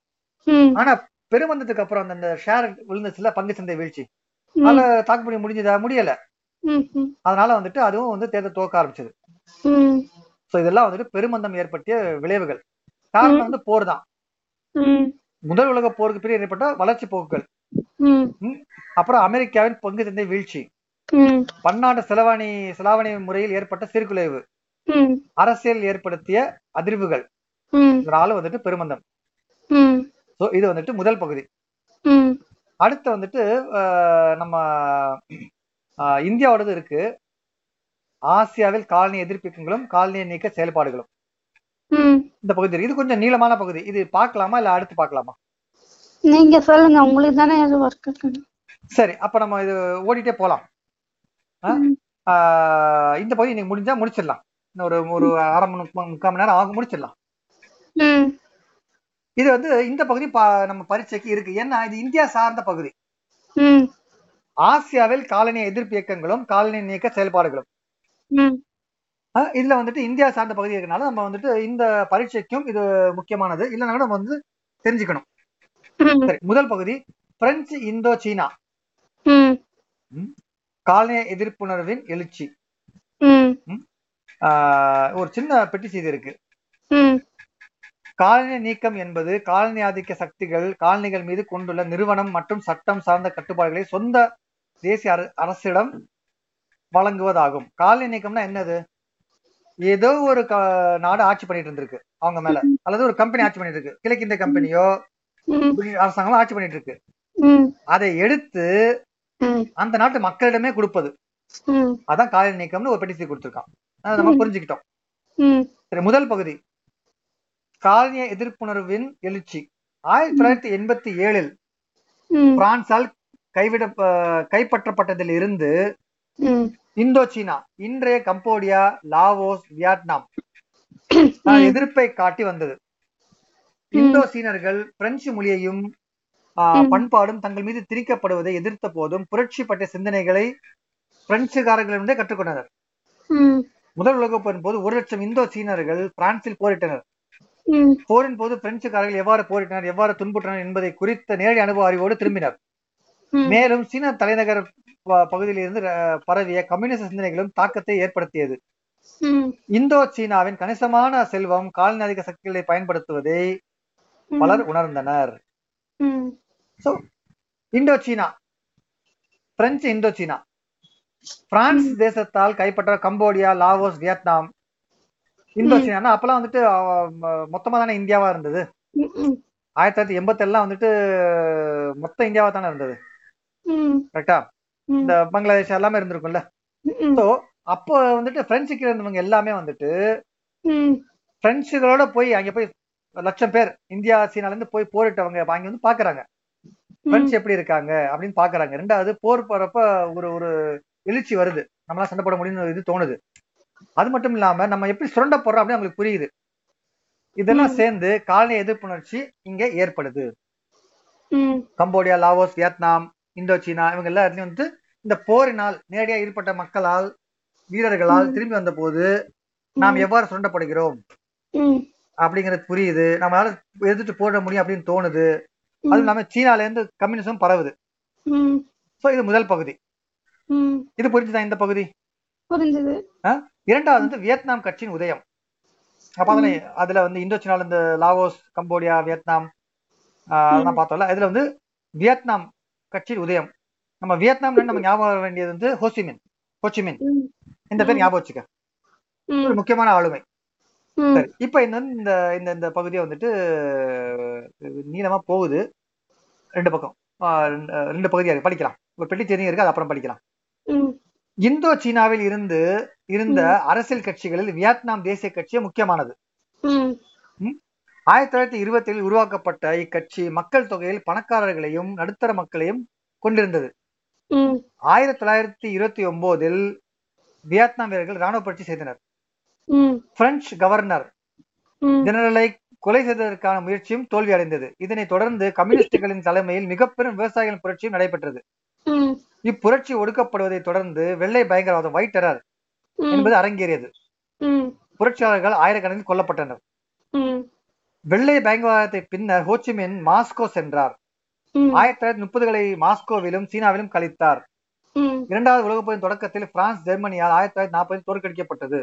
A: ஆனா பெருமந்தத்துக்கு அப்புறம் அந்த- ஷேர் விழுந்துச்சுல பங்கு சந்தை வீழ்ச்சி.
B: ம்.
A: அதுல தாக்கு பிடிக்க முடிஞ்சதா? முடியல. அதனால வந்துட்டு அதுவும் வந்து தேர்தல் துவக்க ஆரம்பிச்சது. சோ இதெல்லாம் வந்துட்டு பெருமந்தம் ஏற்பட்டிய விளைவுகள். காரணம் வந்து போர் தான். முதல் உலக போருக்கு பிறகு ஏற்பட்ட வளர்ச்சி போக்குகள். அப்புறம் அமெரிக்காவின் பங்கு சந்தை வீழ்ச்சி. பன்னாட்டு செலவாணி செலாவணி முறையில் ஏற்பட்ட சீர்குலைவு அரசியல் ஏற்படுத்திய அதிர்வுகள். இதனால வந்துட்டு பெருமந்தம். சோ இது வந்துட்டு முதல் பகுதி. அடுத்து வந்துட்டு நம்ம இந்தியாவோடது இருக்கு. ஆசியாவில் காலனி எதிர்ப்பு இயக்கங்களும் காலனியை நீக்க செயல்பாடுகளும். இந்த பகுதி இது கொஞ்சம் நீளமான பகுதி. இது பார்க்கலாமா இல்ல அடுத்து பார்க்கலாமா?
B: நீங்க சொல்லுங்க. உங்களுக்கு தானே
A: சரி அப்ப நம்ம இது ஓடிட்டே போலாம். இந்த பகுதி நீங்க முடிஞ்சா முடிச்சிடலாம். இன்னும் ஒரு ஒரு அரை மணி முக்கா- முக்கால் மணி நேரம் ஆகும் முடிச்சிடலாம். இது வந்து இந்த பகுதி நம்ம பரீட்சைக்கு இருக்கு. ஏன்னா இது இந்தியா சார்ந்த பகுதி. ஆசியாவில் காலனி எதிர்ப்பு இயக்கங்களும் காலனி நீக்க செயல்பாடுகளும். இதுல வந்துட்டு இந்தியா சார்ந்த பகுதி இருக்கனால நம்ம வந்துட்டு இந்த பரீட்சைக்கும் இது முக்கியமானது. இல்லைன்னா கூட நம்ம வந்து தெரிஞ்சுக்கணும். சரி முதல் பகுதி பிரெஞ்சு இந்தோ சீனா. காலனிய எதிர்ப்புணர்வின் எழுச்சி. ஒரு சின்ன பெட்டி செய்தி இருக்கு. காலனி நீக்கம் என்பது காலனி ஆதிக்க சக்திகள் காலனிகள் மீது கொண்டுள்ள நிறுவனம் மற்றும் சட்டம் சார்ந்த கட்டுப்பாடுகளை சொந்த தேசிய அர- அரசிடம் வழங்குவதாகும். காலனி நீக்கம்னா என்னது? ஏதோ ஒரு நாடு ஆட்சி பண்ணிட்டு இருந்திருக்கு அவங்க மேல. அல்லது ஒரு கம்பெனி ஆட்சி பண்ணிட்டு இருக்கு. கிழக்கிந்திய கம்பெனியோ அரசாங்கமோ ஆட்சி பண்ணிட்டு இருக்கு. அதை எடுத்து அந்த நாட்டு மக்களிடமே கொடுப்பது. அதான் காலனி நீக்கம்னு ஒரு பெட்டிசி கொடுத்திருக்கான். அதை நம்ம. புரிஞ்சுக்கிட்டோம். சரி முதல் பகுதி. காலனிய எதிர்ப்புணர்வின் எழுச்சி. ஆயிரத்தி தொள்ளாயிரத்தி எண்பத்தி ஏழில் பிரான்சால் கைவிட கைப்பற்றப்பட்டதில் இருந்து இந்தோ சீனா இன்றைய கம்போடியா லாவோஸ் வியட்நாம். எதிர்ப்பை காட்டி வந்தது. இந்தோ சீனர்கள் பிரெஞ்சு மொழியையும். பண்பாடும் தங்கள் மீது திரிக்கப்படுவதை எதிர்த்த போதும் புரட்சி பற்றிய சிந்தனைகளை பிரெஞ்சுக்காரர்களிடமே கற்றுக்கொண்டனர். முதல் உலகப் போரின் போது ஒரு லட்சம் இந்தோ சீனர்கள் பிரான்சில் போரிட்டனர். போரின் போது பிரெஞ்சுக்காரர்கள் எவ்வாறு போரிட்டனர் எவ்வாறு துன்புற்றனர் என்பதை குறித்த நேரடி அனுபவ அறிவோடு திரும்பினர். மேலும் சீன தலைநகர் பகுதியிலிருந்து பரவிய கம்யூனிஸ்ட் சிந்தனைகளும் தாக்கத்தை ஏற்படுத்தியது. இந்தோ சீனாவின் கணிசமான செல்வம் காலனியாதிக்க சக்திகளை பயன்படுத்துவதை பலர் உணர்ந்தனர். So Indo China French Indo China France தேசத்தால் கைப்பற்ற Cambodia Laos Vietnam. Indo. China அப்பெல்லாம் வந்துட்டு மொத்தமா தானே இந்தியாவா இருந்தது? ஆயிரத்தி தொள்ளாயிரத்தி எண்பத்தி எல்லாம் வந்துட்டு மொத்த இந்தியாவா தானே இருந்தது கரெக்டா இந்த பங்களாதேஷ் எல்லாமே இருந்திருக்கும்ல? சோ அப்போ வந்துட்டு பிரெஞ்சு கீழ இருந்தவங்க எல்லாமே வந்துட்டு பிரெஞ்சுகளோட போய் அங்க போய் லட்சம் பேர் இந்தியா சீனால இருந்து போய் போரிட்டவங்க அங்க வந்து பாக்குறாங்க. பிரெஞ்சு எப்படி இருக்காங்க அப்படின்னு பாக்குறாங்க. ரெண்டாவது போர் போறப்ப ஒரு ஒரு எழுச்சி வருது. நம்மளால சண்டை போட முடியும்னு இது தோணுது. அது மட்டும் இல்லாம நம்ம எப்படி சுரண்ட போறோம் அப்படின்னு அவங்களுக்கு புரியுது. இதெல்லாம். சேர்ந்து காலனி எதிர்ப்புணர்ச்சி இங்க ஏற்படுது. Cambodia Laos Vietnam Indo China இவங்க எல்லா இடத்துலயும் வந்து இந்த போரினால் நேரடியா ஈடுபட்ட மக்களால் வீரர்களால். திரும்பி வந்த போது நாம் எவ்வாறு சுரண்டப்படுகிறோம்? அப்படிங்கிறது புரியுது. நம்மளால எதிர்த்து போட முடியும் அப்படின்னு தோணுது. அதுவும் இல்லாம சீனால இருந்து கம்யூனிசம் பரவுது. சோ இது முதல் பகுதி. இது புரிஞ்சுதான் இந்த பகுதி?
B: புரிஞ்சது.
A: இரண்டாவது வந்து வியட்நாம் கட்சியின் உதயம். அப்ப அதுல அதுல வந்து இந்தோ சீனால இந்த லாவோஸ் கம்போடியா வியட்நாம் அதெல்லாம் பார்த்தோம்ல. இதுல வந்து வியட்நாம் கட்சியின் உதயம். நம்ம வியட்நாம்ல நம்ம ஞாபகம் வேண்டியது வந்து ஹோசிமின் ஹோச்சிமின் இந்த பேர். ஞாபகம் வச்சுக்க. ஒரு முக்கியமான ஆளுமை. சரி இப்ப இந்த வந்து இந்த இந்த இந்த பகுதியை வந்துட்டு நீளமா போகுது. ரெண்டு பக்கம். ரெண்டு- பகுதியா இருக்கு. படிக்கலாம். ஒரு பெட்டி தெரியும் இருக்கு அது அப்புறம் படிக்கலாம். இந்தோ சீனாவில் இருந்து இருந்த. அரசியல் கட்சிகளில் வியட்நாம் தேசிய கட்சி முக்கியமானது. ஆயிரத்தி தொள்ளாயிரத்தி இருபத்தி ஏழில் உருவாக்கப்பட்ட இக்கட்சி மக்கள் தொகையில் பணக்காரர்களையும் நடுத்தர மக்களையும் கொண்டிருந்தது. ஆயிரத்தி தொள்ளாயிரத்தி இருபத்தி ஒன்பதில் வியட்நாம் வீரர்கள் ராணுவ புரட்சி செய்தனர். பிரெஞ்சு கவர்னர் ஜெனரலை கொலை செய்வதற்கான முயற்சியும் தோல்வியடைந்தது இதனைத் தொடர்ந்து கம்யூனிஸ்டுகளின் தலைமையில் மிகப்பெரும் விவசாயிகளின் புரட்சியும் நடைபெற்றது. இப்புரட்சி ஒடுக்கப்படுவதை தொடர்ந்து வெள்ளை பயங்கரவாதம் ஒயிட் டெரர் என்பது அரங்கேறியது. புரட்சியாளர்கள் ஆயிரக்கணக்கில் கொல்லப்பட்டனர். வெள்ளை பயங்கரவாதத்தை பின்னர் ஹோச்சிமின் மாஸ்கோ சென்றார். ஆயிரத்தி தொள்ளாயிரத்தி முப்பதுகளை மாஸ்கோவிலும் சீனாவிலும் கழித்தார். இரண்டாவது உலகப் போரின் தொடக்கத்தில் பிரான்ஸ் ஜெர்மனியால் ஆயிரத்தி தொள்ளாயிரத்தி நாற்பதில் தோற்கடிக்கப்பட்டது.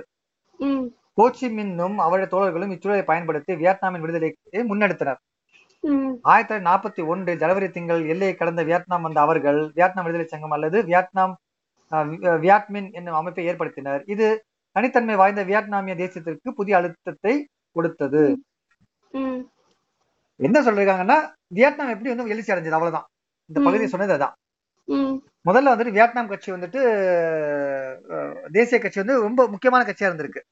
B: ம்.
A: ஹோச்சிமின்னும் அவருடைய தோழர்களும் இச்சூழலை பயன்படுத்தி வியட்நாமின் விடுதலையை முன்னெடுத்தனர். ஆயிரத்தி தொள்ளாயிரத்தி நாற்பத்தி ஒன்றில் ஜனவரி திங்கள் எல்லையை கடந்த வியட்நாம் வந்த அவர்கள் வியட்நாம் விடுதலை சங்கம் அல்லது வியட்நாம் வியட்மின் என்னும் அமைப்பை ஏற்படுத்தினர். இது தனித்தன்மை வாய்ந்த வியட்நாமிய தேசத்திற்கு புதிய அழுத்தத்தை கொடுத்தது. என்ன சொல்றாங்கன்னா வியட்நாம் எப்படி வந்து எழுச்சி அடைஞ்சது? அவ்வளவுதான். இந்த. பகுதியை சொன்னது அதான். முதல்ல வந்துட்டு வியட்நாம் கட்சி வந்துட்டு தேசிய கட்சி வந்து ரொம்ப முக்கியமான கட்சியா இருந்திருக்கு.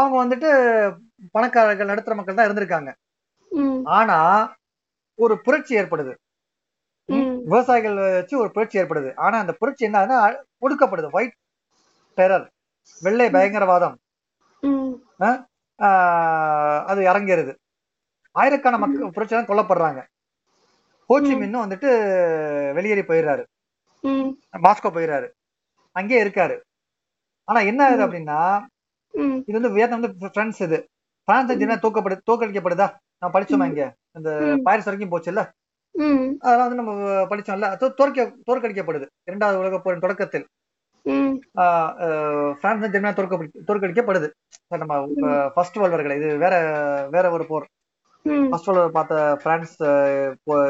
A: அவங்க வந்துட்டு பணக்காரர்கள் நடுத்தர மக்கள் தான் இருந்திருக்காங்க. ஆனா ஒரு புரட்சி ஏற்படுது. விவசாயிகள் வச்சு ஒரு புரட்சி ஏற்படுது. ஆனா அந்த புரட்சி என்ன ஒடுக்கப்படுது. ஒயிட் டெரர் வெள்ளை பயங்கரவாதம். அது அரங்கேறுது. ஆயிரக்கான மக்கள் புரட்சியாளர் கொல்லப்படுறாங்க. ஹோச்சி மின்னும் வந்துட்டு வெளியேறி போயிடுறாரு. மாஸ்கோ போயிடுறாரு அங்கேயே இருக்காரு. ஆனா என்ன ஆகுது. அப்படின்னா இது வந்து வியட்நாம் வந்து பிரான்ஸ் இது. பிரான்ஸ் ஜெர்மனி தூக்கப்படு தோக்கடிக்கப்படுதா நான் படிச்சோமா இங்க? இந்த. பாரிஸ் வரைக்கும் போச்சுல்ல?
B: ம்.
A: அதெல்லாம் வந்து நம்ம படிச்சோம்ல. தோற்க தோற்கடிக்கப்படுது. இரண்டாவது உலக போரின் தொடக்கத்தில். பிரான்ஸ் வந்து ஜெர்மனியா தோற்கப்படி தோற்கடிக்கப்படுது. நம்ம ஃபர்ஸ்ட் வேர்ல்டு வார்களை இது வேற வேற ஒரு போர். ஃபர்ஸ்ட் வேர்ல்டு வார் பார்த்த பிரான்ஸ்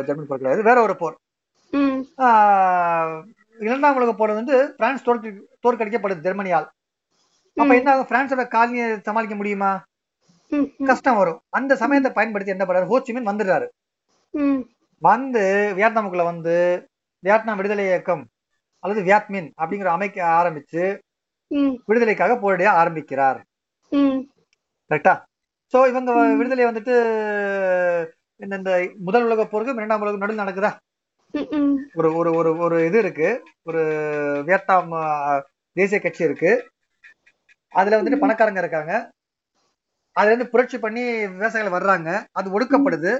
A: ஜெர்மனி போர் கிடையாது வேற ஒரு போர். இரண்டாம் உலக போர் வந்து பிரான்ஸ் தோற்க தோற்கடிக்கப்படுது ஜெர்மனியால். அப்ப என்ன ஆகும் பிரான்ஸோட காலனியை சமாளிக்க முடியுமா? கஷ்டம் வரும். அந்த சமயத்தை பயன்படுத்தி என்ன பண்றாரு? ஹோச்சிமின் வந்துடுறாரு. வந்து வியட்நாமுக்குள்ள வந்து வியட்நாம் விடுதலை இயக்கம் அல்லது வியட்மின் அப்படிங்கிற அமைக்க ஆரம்பிச்சு விடுதலைக்காக போராட ஆரம்பிக்கிறார். கரெக்டா? சோ இவங்க. விடுதலை வந்துட்டு இந்த முதல் உலக போருக்கு இரண்டாம் உலக நடுவில் நடக்குதா? ஒரு ஒரு ஒரு ஒரு இது இருக்கு. ஒரு வியட்நாம் தேசிய கட்சி இருக்கு. அதுல வந்துட்டு பணக்காரங்க இருக்காங்க. அதுல இருந்து புரட்சி பண்ணி விவசாயிகள் வர்றாங்க. அது ஒடுக்கப்படுது.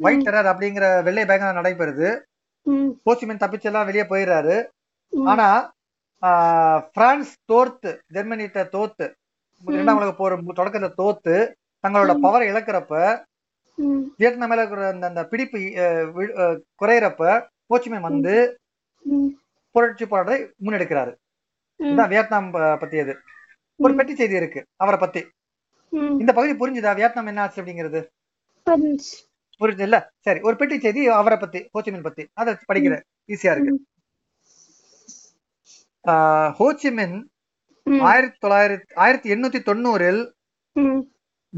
A: ஒயிட் டெரர் அப்படிங்கிற வெள்ளை பயங்கரம் நடைபெறுது. போசிமென் தப்பிச்செல்லாம் வெளியே போயிடுறாரு. ஆனா பிரான்ஸ் தோர்த்து ஜெர்மனிட்ட தோத்து இரண்டாம் உலக போர் தொடக்கத்துல தோத்து தங்களோட பவரை இழக்கிறப்ப வியட்நாம் மேல இருக்கிற அந்த அந்த பிடிப்பு குறையறப்ப போச்சிமேன் வந்து புரட்சி போராட்டத்தை முன்னெடுக்கிறாரு. இதுதான் வியட்நாம் பத்தியது ஒரு பெட்டி செய்தி இருக்கு அவரை பத்தி. இந்த பகுதி புரிஞ்சுதா? வியட்நாம் என்ன ஆச்சு அப்படிங்கிறது?
B: புரிஞ்சு.
A: இல்ல சரி ஒரு பெட்டி செய்தி அவரை பத்தி ஹோச்சிமின் பத்தி. அதை படிக்கிறேன் ஈஸியா இருக்கு. ஹோச்சிமின் ஆயிரத்தி தொள்ளாயிரத்தி ஆயிரத்தி எண்ணூத்தி தொண்ணூறில்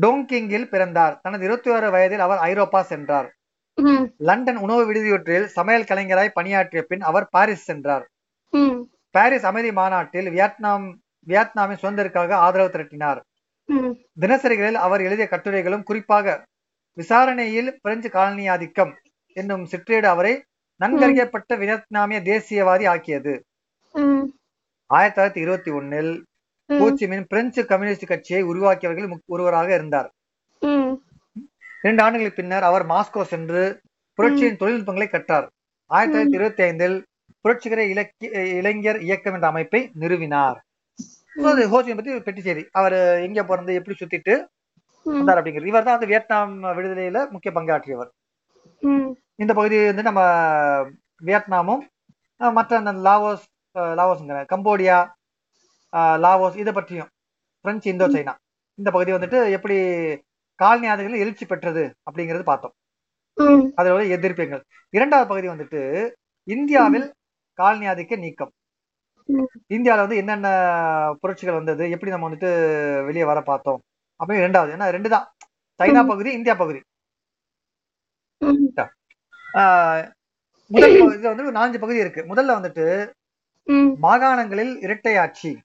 A: டோங்கிங்கில் பிறந்தார். தனது இருபத்தி ஆறு வயதில் அவர் ஐரோப்பா சென்றார். லண்டன் உணவு விடுதியொன்றில் சமையல் கலைஞராய் பணியாற்றிய பின் அவர் பாரிஸ் சென்றார். பாரிஸ் அமைதி மாநாட்டில் வியட்நாம் வியட்நாமின் சுதந்திரத்திற்காக ஆதரவு திரட்டினார். தினசரிகளில் அவர் எழுதிய கட்டுரைகளும் குறிப்பாக விசாரணையில் பிரெஞ்சு காலனி ஆதிக்கம் என்னும் சிற்றேடு அவரை நன்கறியப்பட்ட வியட்நாமிய தேசியவாதி ஆக்கியது. ஆயிரத்தி தொள்ளாயிரத்தி இருபத்தி ஒன்னில் ஹோச்சிமின் பிரெஞ்சு கம்யூனிஸ்ட் கட்சியை உருவாக்கியவர்கள் ஒருவராக இருந்தார். இரண்டு ஆண்டுகளுக்கு பின்னர் அவர் மாஸ்கோ சென்று புரட்சியின் தொழில்நுட்பங்களை கற்றார். ஆயிரத்தி தொள்ளாயிரத்தி இருபத்தி ஐந்தில் புரட்சிகர இலக்கிய இளைஞர் இயக்கம் என்ற அமைப்பை நிறுவினார். ஹோச்சிமின் பத்தி பெட்டி செய்தி. அவர் எங்க பிறந்து எப்படி சுத்திட்டு வந்தார் அப்படிங்கிறது. இவர் தான் வந்து வியட்நாம் விடுதலையில முக்கிய பங்காற்றியவர். இந்த பகுதி வந்து நம்ம வியட்நாமும் மற்ற அந்த லாவோஸ் லாவோஸ்ங்கிற கம்போடியா லாவோஸ் இதை பற்றியும். பிரெஞ்சு இந்தோ சைனா இந்த பகுதி வந்துட்டு எப்படி காலனி ஆதிகள் எழுச்சி பெற்றது அப்படிங்கிறது பார்த்தோம். அதோட எதிர்ப்புகள் இரண்டாவது பகுதி வந்துட்டு இந்தியாவில் காலனி ஆதிக்க நீக்கம். இந்தியாவில் வந்து என்னென்ன புரட்சிகள் வந்தது எப்படி நம்ம வந்துட்டு வெளியே வர பார்த்தோம் அப்படின்னு ரெண்டாவது ஏன்னா ரெண்டு தான். சைனா பகுதி இந்தியா பகுதி. முதல் பகுதி- இதுல வந்து நாலஞ்சு பகுதி இருக்கு. முதல்ல வந்துட்டு மாகாணங்களில் இரட்டை ஆட்சி.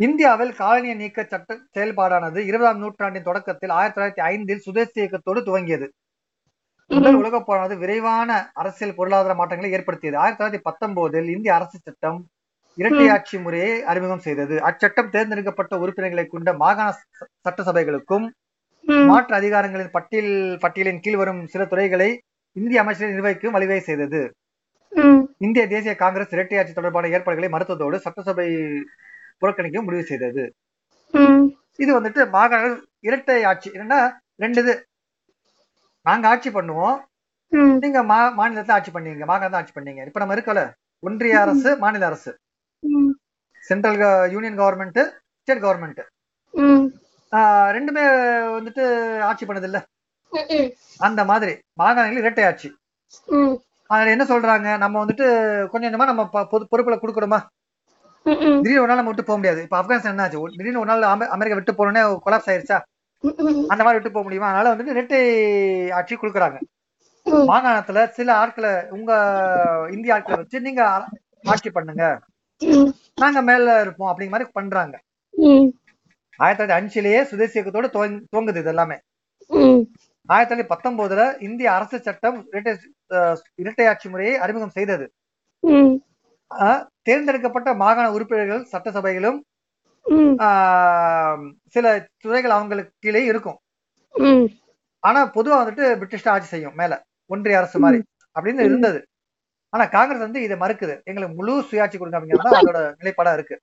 A: இந்தியாவில் காலனிய நீக்க சட்ட செயல்பாடானது இருபதாம் நூற்றாண்டின் தொடக்கத்தில் ஆயிரத்தி தொள்ளாயிரத்தி ஐந்தில் சுதேசி இயக்கத்தோடு துவங்கியது. முதல் உலகப் போரானது விரைவான அரசியல் பொருளாதார மாற்றங்களை ஏற்படுத்தியது. ஆயிரத்தி தொள்ளாயிரத்தி பத்தொன்பதில் இந்திய அரசு சட்டம் இரட்டை ஆட்சி முறையை அறிமுகம் செய்தது. அச்சட்டம் தேர்ந்தெடுக்கப்பட்ட உறுப்பினர்களை கொண்ட மாகாண சட்டசபைகளுக்கும் மாற்று அதிகாரங்களின் பட்டியல் பட்டியலின் கீழ் வரும் சில துறைகளை இந்திய அமைச்சரை நிர்வகிக்கும் வழிவகை செய்தது. இந்திய தேசிய காங்கிரஸ் இரட்டை ஆட்சி தொடர்பான ஏற்பாடுகளை மறுத்ததோடு சட்டசபை புறக்கணிக்க முடிவு செய்தது. இது வந்துட்டு மாகாணங்கள் இரட்டை ஆட்சி. என்னன்னா ரெண்டு இது. நாங்க ஆட்சி பண்ணுவோம். நீங்க மா மாநிலத்துல ஆட்சி பண்ணீங்க. மாகாணத்தை ஆட்சி பண்ணீங்க. இப்ப நம்ம இருக்கல ஒன்றிய அரசு மாநில அரசு. Central union government state government. ரெண்டுமே வந்துட்டு ஆட்சி பண்ணது இல்ல அந்த மாதிரி. மாகாணங்கள் இரட்டை ஆட்சி. அதுல என்ன சொல்றாங்க? நம்ம வந்துட்டு கொஞ்சம் கொஞ்சமா நம்ம பொது பொறுப்புல கொடுக்கணுமா?
B: ம், ம்,
A: திடீர்னு ஒரு நாள் நம்ம விட்டு போக முடியாது. இப்ப ஆப்கானிஸ்தான் என்ன ஆச்சு? திடீர்னு ஒரு நாள் அமெ- அமெரிக்கா விட்டு போனோடனே கொலாப்ஸ் ஆயிருச்சா? அந்த மாதிரி விட்டு போக முடியுமா? அதனால வந்துட்டு இரட்டை ஆட்சி கொடுக்குறாங்க. மாகாணத்துல சில ஆட்களை உங்க இந்திய ஆட்களை வச்சு நீங்க ஆட்சி பண்ணுங்க. நாங்க மேல இருப்போம் அப்படிங்கிற மாதிரி பண்றாங்க. ஆயிரத்தி தொள்ளாயிரத்தி அஞ்சுலயே சுதேசி இயக்கத்தோட துவங்க- துவங்குது இது எல்லாமே. ஆயிரத்தி தொள்ளாயிரத்தி பத்தொன்பதுல இந்திய அரசு சட்டம் இரட்டை ஆட்சி முறையை அறிமுகம் செய்தது. தேர்ந்தெடுக்கப்பட்ட மாகாண உறுப்பினர்கள் சட்டசபைகளும் சில துறைகள் அவங்களுக்கு கீழே இருக்கும் ஆனா பொதுவா வந்துட்டு பிரிட்டிஷ் ஆட்சி செய்யும் மேல ஒன்றிய அரசு மாதிரி அப்படின்னு இருந்தது. ஆனா காங்கிரஸ் வந்து இதை மறுக்குது. எங்களுக்கு முழு சுயாட்சி கொடுங்க அப்படிங்கிறது அதோட நிலைப்பாடா இருக்கு.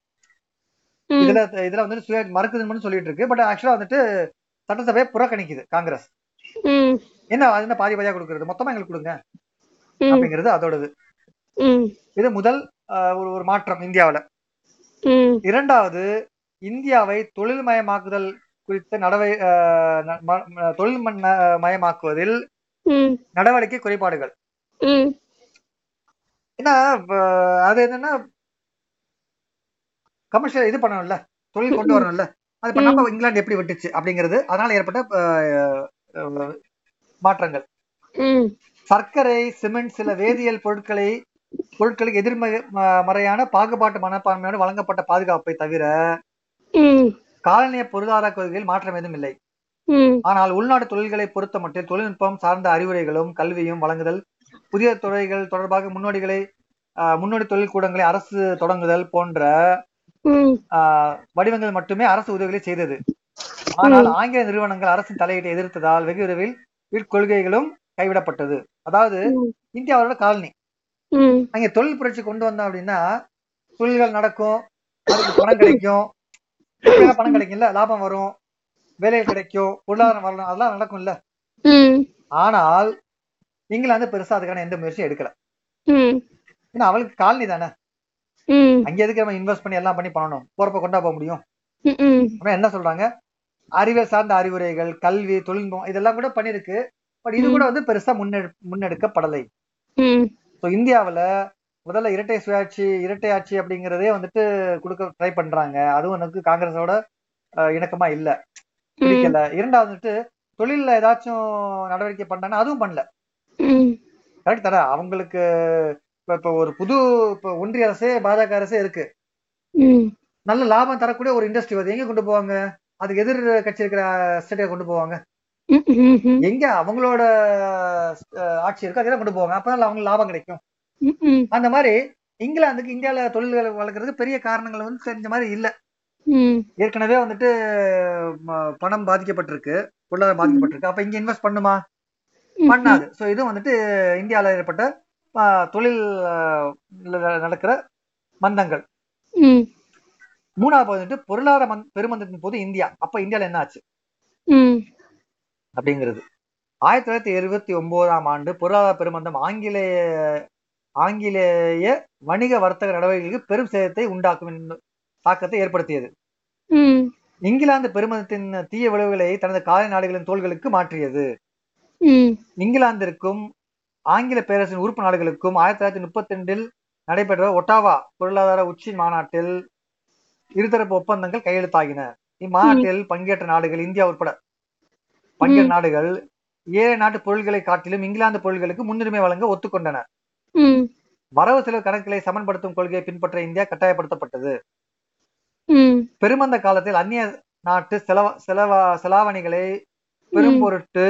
A: இதுல இதுல வந்துட்டு சுய மறுக்குதுன்னு சொல்லிட்டு இருக்கு. பட் ஆக்சுவலா வந்துட்டு சட்டசபையை புறக்கணிக்குது காங்கிரஸ். என்ன என்ன பாதி பாதியா கொடுக்கறது? மொத்தமா எங்களுக்கு கொடுங்க. அப்படிங்கிறது அதோடது. இது முதல் ஒரு ஒரு மாற்றம் இந்தியாவுல. இரண்டாவது இந்தியாவை தொழில்மயமாக்குதல் குறித்த நடவை தொழில் மயமாக்குவதில் நடவடிக்கை குறைபாடுகள். ஏன்னா இப்ப அது என்னன்னா கமர்ஷியல் இது பண்ணணும்ல. தொழில் கொண்டு வரணும்ல. அது பண்ணாம இங்கிலாந்து எப்படி விட்டுச்சு அப்படிங்கிறது அதனால ஏற்பட்ட மாற்றங்கள். சர்க்கரை சிமெண்ட் சில வேதியியல் பொருட்களை பொருட்களுக்கு எதிர்மறை ம- மறையான பாகுபாட்டு மனப்பான்மையோடு வழங்கப்பட்ட பாதுகாப்பை தவிர காலனிய பொருளாதார கொள்கையில் மாற்றம் எதுவும் இல்லை. ஆனால் உள்நாட்டு தொழில்களை பொறுத்த மட்டும் தொழில்நுட்பம் சார்ந்த அறிவுரைகளும் கல்வியும் வழங்குதல் புதிய துறைகள் தொடர்பாக முன்னோடிகளை முன்னோடி தொழில் கூடங்களை அரசு தொடங்குதல் போன்ற வடிவங்கள் மட்டுமே அரசு உதவிகளை செய்தது. ஆனால் ஆங்கில நிறுவனங்கள் அரசின் தலையீட்டை எதிர்த்ததால் வெகு விரைவில் இக்கொள்கைகளும் கைவிடப்பட்டது. அதாவது. இந்தியாவோட காலனி. அங்க தொழில் புரட்சி கொண்டு வந்தோம் அப்படின்னா தொழில்கள் நடக்கும் அதுக்கு பணம் கிடைக்கும். பணம் கிடைக்கும்ல லாபம் வரும் வேலை கிடைக்கும் பொருளாதாரம் வரணும் அதெல்லாம் நடக்கும்ல.
B: ம்.
A: ஆனால் இங்கிலாந்து பெருசா அதுக்கான எந்த முயற்சியும் எடுக்கல. ஏன்னா அவளுக்கு காலனி தானே. அங்க எதுக்கு நம்ம இன்வெஸ்ட் பண்ணி எல்லாம் பண்ணி பண்ணணும் போறப்ப கொண்டா போக முடியும்? என்ன சொல்றாங்க? அறிவியல் சார்ந்த அறிவுரைகள் கல்வி தொழில்நுட்பம் இதெல்லாம் கூட பண்ணிருக்கு. பட் இது கூட வந்து பெருசா முன்னெடு முன்னெடுக்கப்படலை. ஸோ இந்தியாவுல முதல்ல இரட்டை சுயாட்சி இரட்டை ஆட்சி அப்படிங்கறதே வந்துட்டு கொடுக்க ட்ரை பண்றாங்க. அதுவும் எனக்கு காங்கிரஸோட இணக்கமா இல்ல. பிடிக்கல. இரண்டாவது வந்துட்டு தொழில்ல ஏதாச்சும் நடவடிக்கை பண்ணாங்கன்னா அதுவும் பண்ணல. கரெக்ட் தானே? அவங்களுக்கு இப்ப இப்ப ஒரு புது இப்ப ஒன்றிய அரசே பாஜக அரசே இருக்கு. நல்ல லாபம் தரக்கூடிய ஒரு இண்டஸ்ட்ரி வருது எங்க கொண்டு போவாங்க? அதுக்கு எதிர் கட்சி இருக்கிற ஸ்டேட்டை கொண்டு போவாங்க. எங்க அவங்களோட ஆட்சி இருக்கு அதெல்லாம் கொண்டு போவாங்க. அப்பதான் அவங்களுக்கு லாபம் கிடைக்கும். அந்த மாதிரி இங்கிலாந்துக்கு இந்தியால தொழில்களை வளர்க்கறதுக்கு பெரிய காரணங்கள் வந்து தெரிஞ்ச மாதிரி இல்ல. ஏற்கனவே வந்துட்டு பணம் பாதிக்கப்பட்டிருக்கு. பொருளாதாரம் பாதிக்கப்பட்டிருக்கு. அப்ப இங்க இன்வெஸ்ட் பண்ணுமா? பண்ணாது. சோ இது வந்துட்டு இந்தியால ஏற்பட்ட தொழில் நடக்கிற மந்தங்கள். மூணாவது வந்துட்டு பொருளாதார மந் பெருமந்தத்தின் போது இந்தியா. அப்ப இந்தியால என்ன ஆச்சு? அப்படிங்கிறது. ஆயிரத்தி தொள்ளாயிரத்தி இருபத்தி ஒன்பதாம் ஆண்டு பொருளாதார பெருமந்தம் ஆங்கிலேய ஆங்கிலேய வணிக வர்த்தக நடவடிக்கைகளுக்கு பெரும் சேதத்தை உண்டாக்கும் தாக்கத்தை ஏற்படுத்தியது. இங்கிலாந்து பெருமந்தத்தின் தீய விளைவுகளை தனது காலை நாடுகளின் தோள்களுக்கு மாற்றியது. இங்கிலாந்திற்கும் ஆங்கில பேரரசின் உறுப்பு நாடுகளுக்கும் ஆயிரத்தி தொள்ளாயிரத்தி முப்பத்தி ரெண்டில் நடைபெற்ற ஒட்டாவா பொருளாதார உச்சி மாநாட்டில் இருதரப்பு ஒப்பந்தங்கள் கையெழுத்தாகின. இம்மாநாட்டில் பங்கேற்ற நாடுகள் இந்தியா உட்பட பங்கேற்ற நாடுகள் ஏழு நாட்டு பொருள்களை காட்டிலும் இங்கிலாந்து பொருள்களுக்கு முன்னுரிமை வழங்க ஒத்துக்கொண்டன. வரவு செலவு கணக்குகளை சமன்படுத்தும் கொள்கையை பின்பற்ற இந்தியா கட்டாயப்படுத்தப்பட்டது. பெருமந்த காலத்தில் அந்நிய நாட்டு செலவ செலவா செலாவணிகளை பெரும் பொருட்டு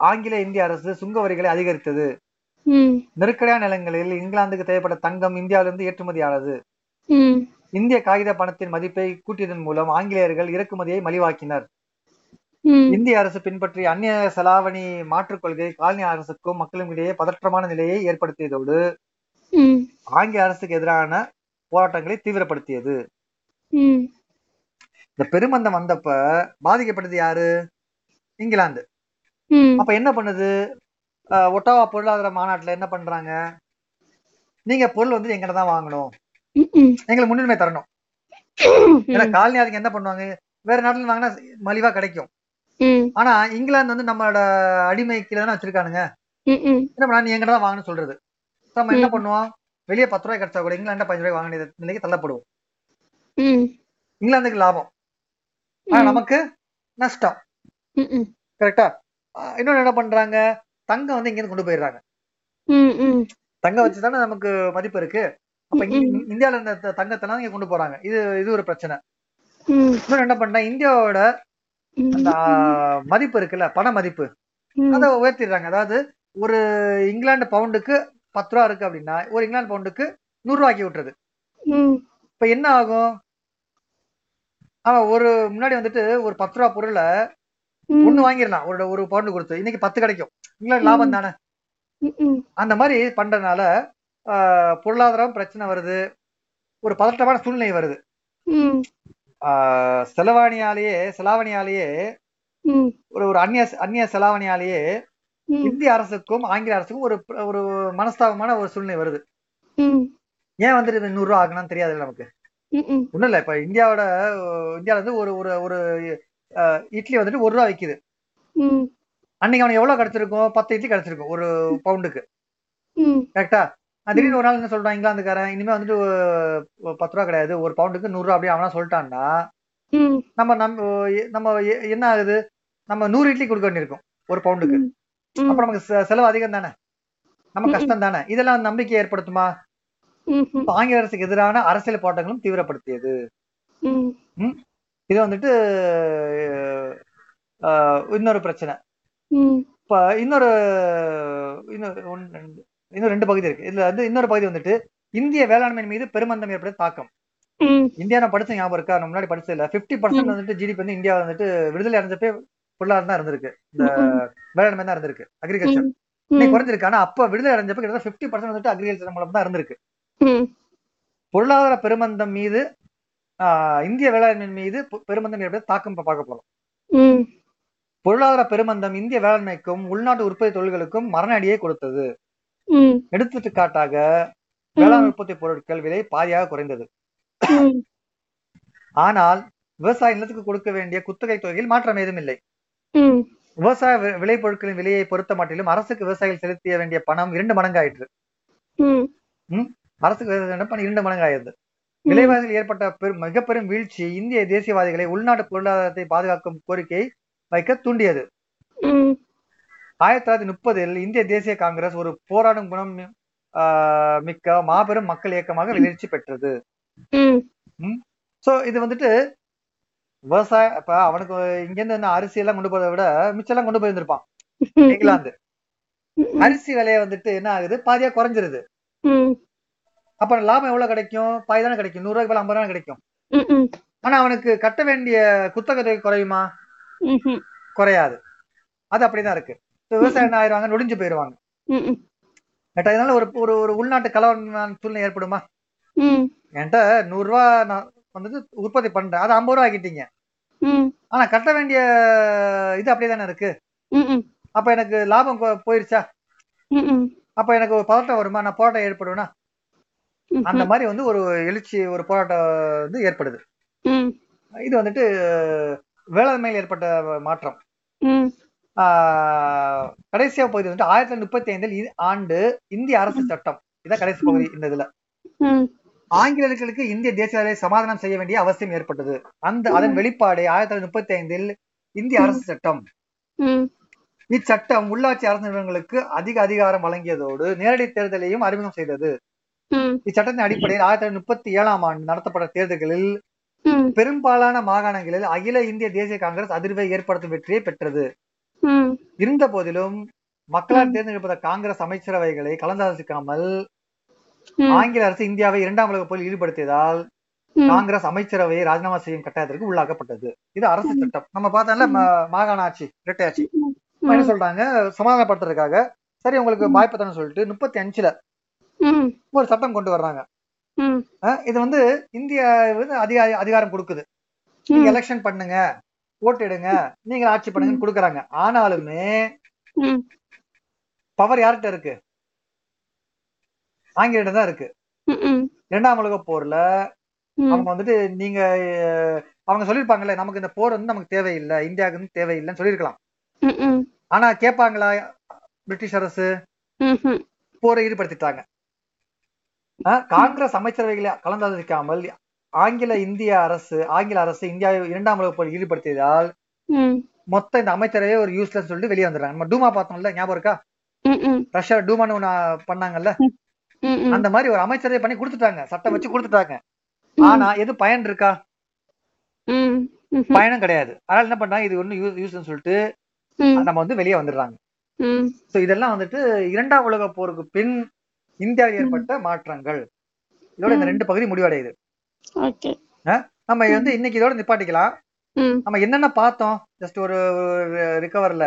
A: ஆங்கில இந்திய அரசு சுங்க வரிகளை அதிகரித்தது நெருக்கடியான நிலங்களில் இங்கிலாந்துக்கு தேவைப்பட்ட தங்கம் இந்தியாவிலிருந்து ஏற்றுமதியானது. இந்திய காகித பணத்தின் மதிப்பை கூட்டியதன் மூலம் ஆங்கிலேயர்கள் இறக்குமதியை மலிவாக்கினர். இந்திய அரசு பின்பற்றிய அந்நிய செலாவணி மாற்றுக் கொள்கை காலனி அரசுக்கும் மக்களும் இடையே பதற்றமான நிலையை ஏற்படுத்தியதோடு ஆங்கில அரசுக்கு எதிரான போராட்டங்களை தீவிரப்படுத்தியது. இந்த பெருமந்தம் வந்தப்ப பாதிக்கப்பட்டது யாரு? இங்கிலாந்து. அப்ப என்ன பண்ணுது? ஒட்டாவா பொருளாதார மாநாட்டுல என்ன பண்றாங்க? நீங்க பொருள் வந்து எங்கிட்ட தான் வாங்கணும். எங்களுக்கு முன்னுரிமை தரணும். ஏன்னா காலனி ஆளுங்க என்ன பண்ணுவாங்க? வேற நாட்டுல வாங்கினா மலிவா கிடைக்கும். ஆனா இங்கிலாந்து வந்து நம்மளோட அடிமை கீழே தானே வச்சிருக்கானுங்க. என்ன பண்ணா நீ எங்கிட்ட தான் சொல்றது. நம்ம என்ன. பண்ணுவோம்? வெளியே பத்து ரூபாய் கிடைச்சா கூட இங்கிலாந்து பதினஞ்சு ரூபாய் வாங்க வேண்டிய நிலைக்கு தள்ளப்படுவோம். இங்கிலாந்துக்கு லாபம். ஆனா நமக்கு நஷ்டம். கரெக்டா இன்னொன்னு என்ன பண்றாங்க? தங்கம் வந்து இங்க கொண்டு போயிடுறாங்க. தங்கம் வச்சு தானே நமக்கு மதிப்பு இருக்கு. அப்ப. இந்தியால இந்த த- தங்கத்தெல்லாம் இங்க கொண்டு போறாங்க. இது இது ஒரு பிரச்சனை. என்ன பண்றா இந்தியாவோட அந்த மதிப்பு இருக்குல்ல பண மதிப்பு அதை உயர்த்திடுறாங்க. அதாவது ஒரு இங்கிலாந்து பவுண்டுக்கு பத்து ரூபா இருக்கு அப்படின்னா ஒரு இங்கிலாந்து பவுண்டுக்கு நூறு ரூபா ஆக்கி விட்டுறது இப்ப என்ன ஆகும்? அவன் ஒரு முன்னாடி வந்துட்டு ஒரு பத்து ரூபா பொருளை ஒண்ணு வாங்கிடலாம். ஒரு ஒரு பவுண்டு கொடுத்து. இன்னைக்கு பத்து கிடைக்கும். இங்கிலாந்து லாபம் தானே? அந்த மாதிரி பண்றதுனால பொருளாதாரம் பிரச்சனை வருது. ஒரு பதட்டமான சூழ்நிலை வருது. செலவாணியாலேயே செலாவணியாலேயே ஒரு ஒரு அந்நிய அந்நிய செலாவணியாலேயே இந்திய அரசுக்கும் ஆங்கில அரசுக்கும் ஒரு ஒரு மனஸ்தாபமான ஒரு சூழ்நிலை வருது. ஏன் வந்துட்டு இது நூறு ரூபா ஆகணும்னு தெரியாது நமக்கு ஒண்ணும் இல்ல. இப்ப இந்தியாவோட இந்தியால வந்து ஒரு ஒரு ஒரு இட்லி வந்துட்டு ஒரு ரூபா விக்குது. அன்னைக்கு அவனுக்கு எவ்வளவு கிடைச்சிருக்கும்? பத்து இட்லி கிடைச்சிருக்கும் ஒரு பவுண்டுக்கு. கரெக்டா திடீர்னு ஒரு நாள் என்ன சொல்றான் இங்கிலாந்துக்காரன் இனிமே வந்துட்டு பத்து ரூபா கிடையாது ஒரு பவுண்டுக்கு நூறு ரூபா அப்படியே அவனா சொல்லிட்டான்னா நம்ம நம்ம நம்ம என்ன ஆகுது? நம்ம நூறு இட்லி கொடுக்க வேண்டியிருக்கும் ஒரு பவுண்டுக்கு. அப்ப நமக்கு செலவு அதிகம் தானே? நம்ம. கஷ்டம் தானே? இதெல்லாம் நம்பிக்கை ஏற்படுத்துமா? ஆங்கில அரசுக்கு எதிரான அரசியல் போராட்டங்களும் தீவிரப்படுத்தியது. இது வந்துட்டு இன்னொரு பிரச்சனை. இப்ப இன்னொரு இன்னொரு ஒன்று இன்னும் ரெண்டு பகுதி இருக்கு. இதுல வந்து இன்னொரு பகுதி வந்துட்டு இந்திய வேளாண்மை மீது பெருமந்தம் ஏற்பட்ட தாக்கம். இந்தியா நான் படிச்ச ஞாபகம் இருக்கா? நான் முன்னாடி படிச்சது இல்ல. பிப்டி பர்சன்ட் வந்துட்டு ஜிடிபி வந்து இந்தியா வந்துட்டு விடுதலை அடைஞ்சப்பே பொருளாதாரம் தான் இருந்திருக்கு. இந்த வேளாண்மை தான் இருந்திருக்கு. அக்ரிகல்ச்சர் இன்னைக்கு குறைஞ்சிருக்கு. ஆனா அப்ப விடுதலை அடைஞ்சப்ப கிட்டத்தட்ட பிப்டி பர்சன்ட் வந்துட்டு அக்ரிகல்ச்சர் மூலம் தான் இருந்திருக்கு. பொருளாதார பெருமந்தம் மீது இந்திய வேளாண்மை மீது பெருமந்தம் ஏற்பட்ட தாக்கம் பார்க்க போறோம். பொருளாதார பெருமந்தம் இந்திய வேளாண்மைக்கும் உள்நாட்டு உற்பத்தி தொழில்களுக்கும் மரண அடியை கொடுத்தது.
B: ம்.
A: எடுத்துட்டு காட்டாக வேளாண் உற்பத்தி பொருட்கள் விலை பாதியாக குறைந்தது. ஆனால் விவசாய நிலத்துக்கு கொடுக்க வேண்டிய குத்தகை தொகையில் மாற்றம் ஏதும் இல்லை. விவசாய வி- விளைபொருட்களின் விலையை பொறுத்த மட்டிலும் அரசுக்கு விவசாயிகள் செலுத்திய வேண்டிய பணம் இரண்டு மடங்காயிற்று. அரசுக்கு பணம் இரண்டு மடங்காயிருது விலைவாசியில் ஏற்பட்ட பெரும் மிக பெரும் வீழ்ச்சி இந்திய தேசியவாதிகளை உள்நாட்டு பொருளாதாரத்தை பாதுகாக்கும் கோரிக்கையை வைக்க தூண்டியது. ஆயிரத்தி தொள்ளாயிரத்தி முப்பதில் இந்திய தேசிய காங்கிரஸ் ஒரு போராடும் குணம் மிக்க மாபெரும் மக்கள் இயக்கமாக எழுச்சி பெற்றது. சோ இது வந்துட்டு விவசாய இப்ப அவனுக்கு இங்க இருந்து என்ன அரிசி எல்லாம் கொண்டு போறதை விட மிச்சம் கொண்டு போயிருந்திருப்பான். இங்கிலாந்து. அரிசி விலையை வந்துட்டு என்ன ஆகுது? பாதியா குறைஞ்சிருது. அப்ப லாபம் எவ்வளவு கிடைக்கும்? பாதி தானே கிடைக்கும். நூறு ரூபாய்க்கு ஐம்பது ரூபாய் கிடைக்கும். ஆனா அவனுக்கு கட்ட வேண்டிய குத்தகை தொகை குறையுமா? குறையாது. அது அப்படிதான் இருக்கு. விவசாயம் ஆயிடுவாங்க நொடிஞ்சு போயிருவாங்க.
B: ம்
A: ஏன்டா இதனால ஒரு ஒரு ஒரு உள்நாட்டு கலவர சூழ்நிலை ஏற்படுமா? என்கிட்ட நூறு ரூபா நான் வந்துட்டு உற்பத்தி பண்றேன். அது ஐம்பது ரூபா ஆக்கிட்டீங்க. ஆனா கட்ட வேண்டிய இது அப்படியே தானே இருக்கு? அப்ப எனக்கு லாபம் போயிருச்சா? அப்ப எனக்கு ஒரு பதட்டம் வருமா? நான் போராட்டம் ஏற்படுவேனா? அந்த மாதிரி வந்து ஒரு எழுச்சி ஒரு போராட்டம் வந்து ஏற்படுது. இது வந்துட்டு வேளாண்மையில் ஏற்பட்ட மாற்றம். கடைசியா பகுதி வந்து ஆயிரத்தி தொள்ளாயிரத்தி முப்பத்தி ஐந்தில் ஆண்டு இந்திய அரசு சட்டம். இதான் கடைசி பகுதி இந்த இதுல. ஆங்கிலேயர்களுக்கு இந்திய தேசியத்தை சமாதானம் செய்ய வேண்டிய அவசியம் ஏற்பட்டது. அந்த அதன் வெளிப்பாடு ஆயிரத்தி தொள்ளாயிரத்தி முப்பத்தி ஐந்தில் இந்திய அரசு சட்டம். இச்சட்டம் உள்ளாட்சி அரசு நிறுவனங்களுக்கு அதிக அதிகாரம் வழங்கியதோடு நேரடி தேர்தலையும் அறிமுகம் செய்தது. இச்சட்டத்தின் அடிப்படையில் ஆயிரத்தி தொள்ளாயிரத்தி முப்பத்தி ஏழாம் ஆண்டு நடத்தப்பட்ட தேர்தல்களில் பெரும்பாலான மாகாணங்களில் அகில இந்திய தேசிய காங்கிரஸ் அதிர்வை ஏற்படுத்தும் வெற்றியை பெற்றது. இருந்த போதிலும் மக்களால் தேர்ந்தெடுப்பட்ட காங்கிரஸ் அமைச்சரவைகளை கலந்தாலோசிக்காமல் ஆங்கில அரசு இந்தியாவை இரண்டாம் உலக போரில் ஈடுபடுத்தியதால் காங்கிரஸ் அமைச்சரவையை ராஜினாமா செய்யும் கட்டாயத்திற்கு உள்ளாக்கப்பட்டது. இது அரசு சட்டம். நம்ம பார்த்தோம்ல மாகாண ஆட்சி இரட்டை ஆட்சி. என்ன சொல்றாங்க? சமாதானப்படுத்துறதுக்காக சரி உங்களுக்கு வாய்ப்பு தானே சொல்லிட்டு முப்பத்தி அஞ்சுல ஒரு சட்டம் கொண்டு வர்றாங்க. இது வந்து இந்தியா வந்து அதிகார அதிகாரம் கொடுக்குது. நீங்க எலெக்ஷன் பண்ணுங்க. ஓட்டு எடுங்க நீங்க ஆட்சி பண்ணுங்கன்னு கொடுக்குறாங்க. ஆனாலுமே பவர் யார்கிட்ட இருக்கு? ஆங்கிலிடம் தான் இருக்கு. இரண்டாம் உலக போர்ல அவங்க வந்துட்டு நீங்க அவங்க சொல்லிருப்பாங்கல்ல நமக்கு இந்த போர் வந்து நமக்கு தேவையில்லை இந்தியாவுக்கு வந்து தேவையில்லைன்னு சொல்லியிருக்கலாம்.
B: ம் ம்.
A: ஆனா கேட்பாங்களா பிரிட்டிஷ் அரசு? போரை ஈடுபடுத்திட்டாங்க. காங்கிரஸ் அமைச்சரவைகளை கலந்தாலோசிக்காமல் ஆங்கில இந்திய அரசு ஆங்கில அரசு இந்தியாவை இரண்டாம் உலக போரில் ஈடுபடுத்தியதால் மொத்த இந்த அமைச்சரவே ஒரு யூஸ்லெஸ் சொல்லிட்டு வெளியே வந்துடுறாங்க. நம்ம டூமா பார்த்தோம்ல ஞாபகம் இருக்கா? ரஷ்யா டூமான்னு ஒண்ணு பண்ணாங்கல்ல? அந்த மாதிரி ஒரு அமைச்சரவை பண்ணி கொடுத்துட்டாங்க. சட்டம் வச்சு கொடுத்துட்டாங்க. ஆனா எது பயன் இருக்கா?
B: ம் ம்
A: பயனும் கிடையாது. அதனால என்ன பண்றாங்க? இது ஒண்ணு யூஸ் யூஸ்னு சொல்லிட்டு நம்ம வந்து வெளியே வந்துடுறாங்க. சோ இதெல்லாம் வந்துட்டு இரண்டாம் உலக போருக்கு பின் இந்தியாவில் ஏற்பட்ட மாற்றங்கள். இதோட இந்த ரெண்டு பகுதி முடிவடையுது. நம்ம வந்து இன்னைக்கு இதோட நிப்பாட்டிக்கலாம். நம்ம என்னென்ன பார்த்தோம்? ஜஸ்ட் ஒரு ரிகவர்ல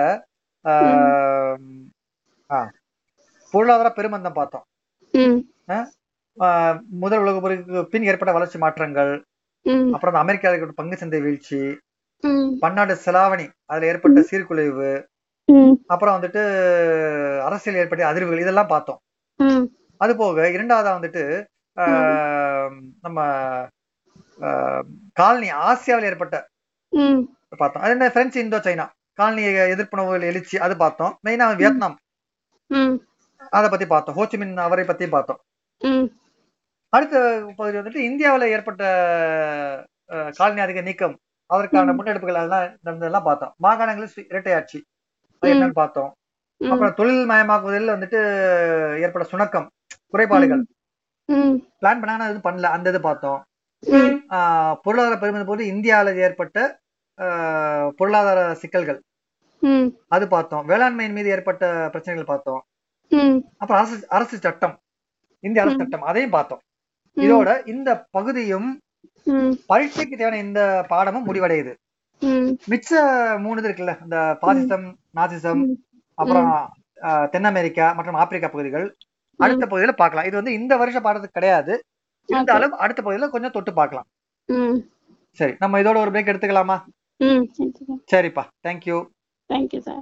A: பொருளாதார பெருமந்தம் பார்த்தோம். முதல் உலக போருக்கு பின் ஏற்பட்ட வளர்ச்சி மாற்றங்கள் அப்புறம் அமெரிக்காவுக்கு பங்கு சந்தை வீழ்ச்சி
B: ம்.
A: பன்னாட்டு செலாவணி அதுல ஏற்பட்ட சீர்குலைவு அப்புறம் வந்துட்டு அரசியல் ஏற்பட்ட அதிர்வுகள் இதெல்லாம் பார்த்தோம். அது போக இரண்டாவதா வந்துட்டு நம்ம காலனி ஆசியாவில் ஏற்பட்ட பார்த்தோம். அது என்ன பிரெஞ்சு இந்தோ சைனா காலனி எதிர்ப்புணர்வுகள் எழுச்சி அது பார்த்தோம். மெயினா வியட்நாம். அதை பத்தி பார்த்தோம். ஹோச்சிமின் அவரை பத்தி பார்த்தோம். அடுத்த பகுதி வந்துட்டு இந்தியாவில் ஏற்பட்ட காலனி அதிக நீக்கம் அதற்கான முன்னெடுப்புகள் அதெல்லாம் நடந்ததெல்லாம் பார்த்தோம். மாகாணங்களில் சு- இரட்டை ஆட்சி அது என்னன்னு பார்த்தோம். அப்புறம் தொழில் மயமாக்குவதில் வந்துட்டு ஏற்பட்ட சுணக்கம் குறைபாடுகள். பிளான் பண்ணாங்க எதுவும் பண்ணல. அந்த இது பார்த்தோம். பொருளாதார பெருமதி போது இந்தியாவில் ஏற்பட்ட பொருளாதார சிக்கல்கள். அது பார்த்தோம். வேளாண்மையின் மீது ஏற்பட்ட பிரச்சனைகள் பார்த்தோம். அப்புறம் அரசு அரசு சட்டம். இந்திய அரசு. சட்டம். அதையும் பார்த்தோம். இதோட இந்த பகுதியும் பரீட்சைக்கு தேவையான இந்த பாடமும் முடிவடையுது. மிச்ச மூணு இது இருக்குல்ல. இந்த பாசிசம் நாசிசம். அப்புறம் தென் அமெரிக்கா மற்றும் ஆப்பிரிக்கா பகுதிகள். அடுத்த பகுதியில பார்க்கலாம். இது வந்து இந்த வருஷ பாடத்துக்கு கிடையாது. இருந்தாலும் அடுத்த பகுதியில கொஞ்சம் தொட்டு பார்க்கலாம்.
B: ம்.
A: சரி நம்ம இதோட ஒரு பிரேக் எடுத்துக்கலாமா? சரிப்பா. Thank you
B: thank you sir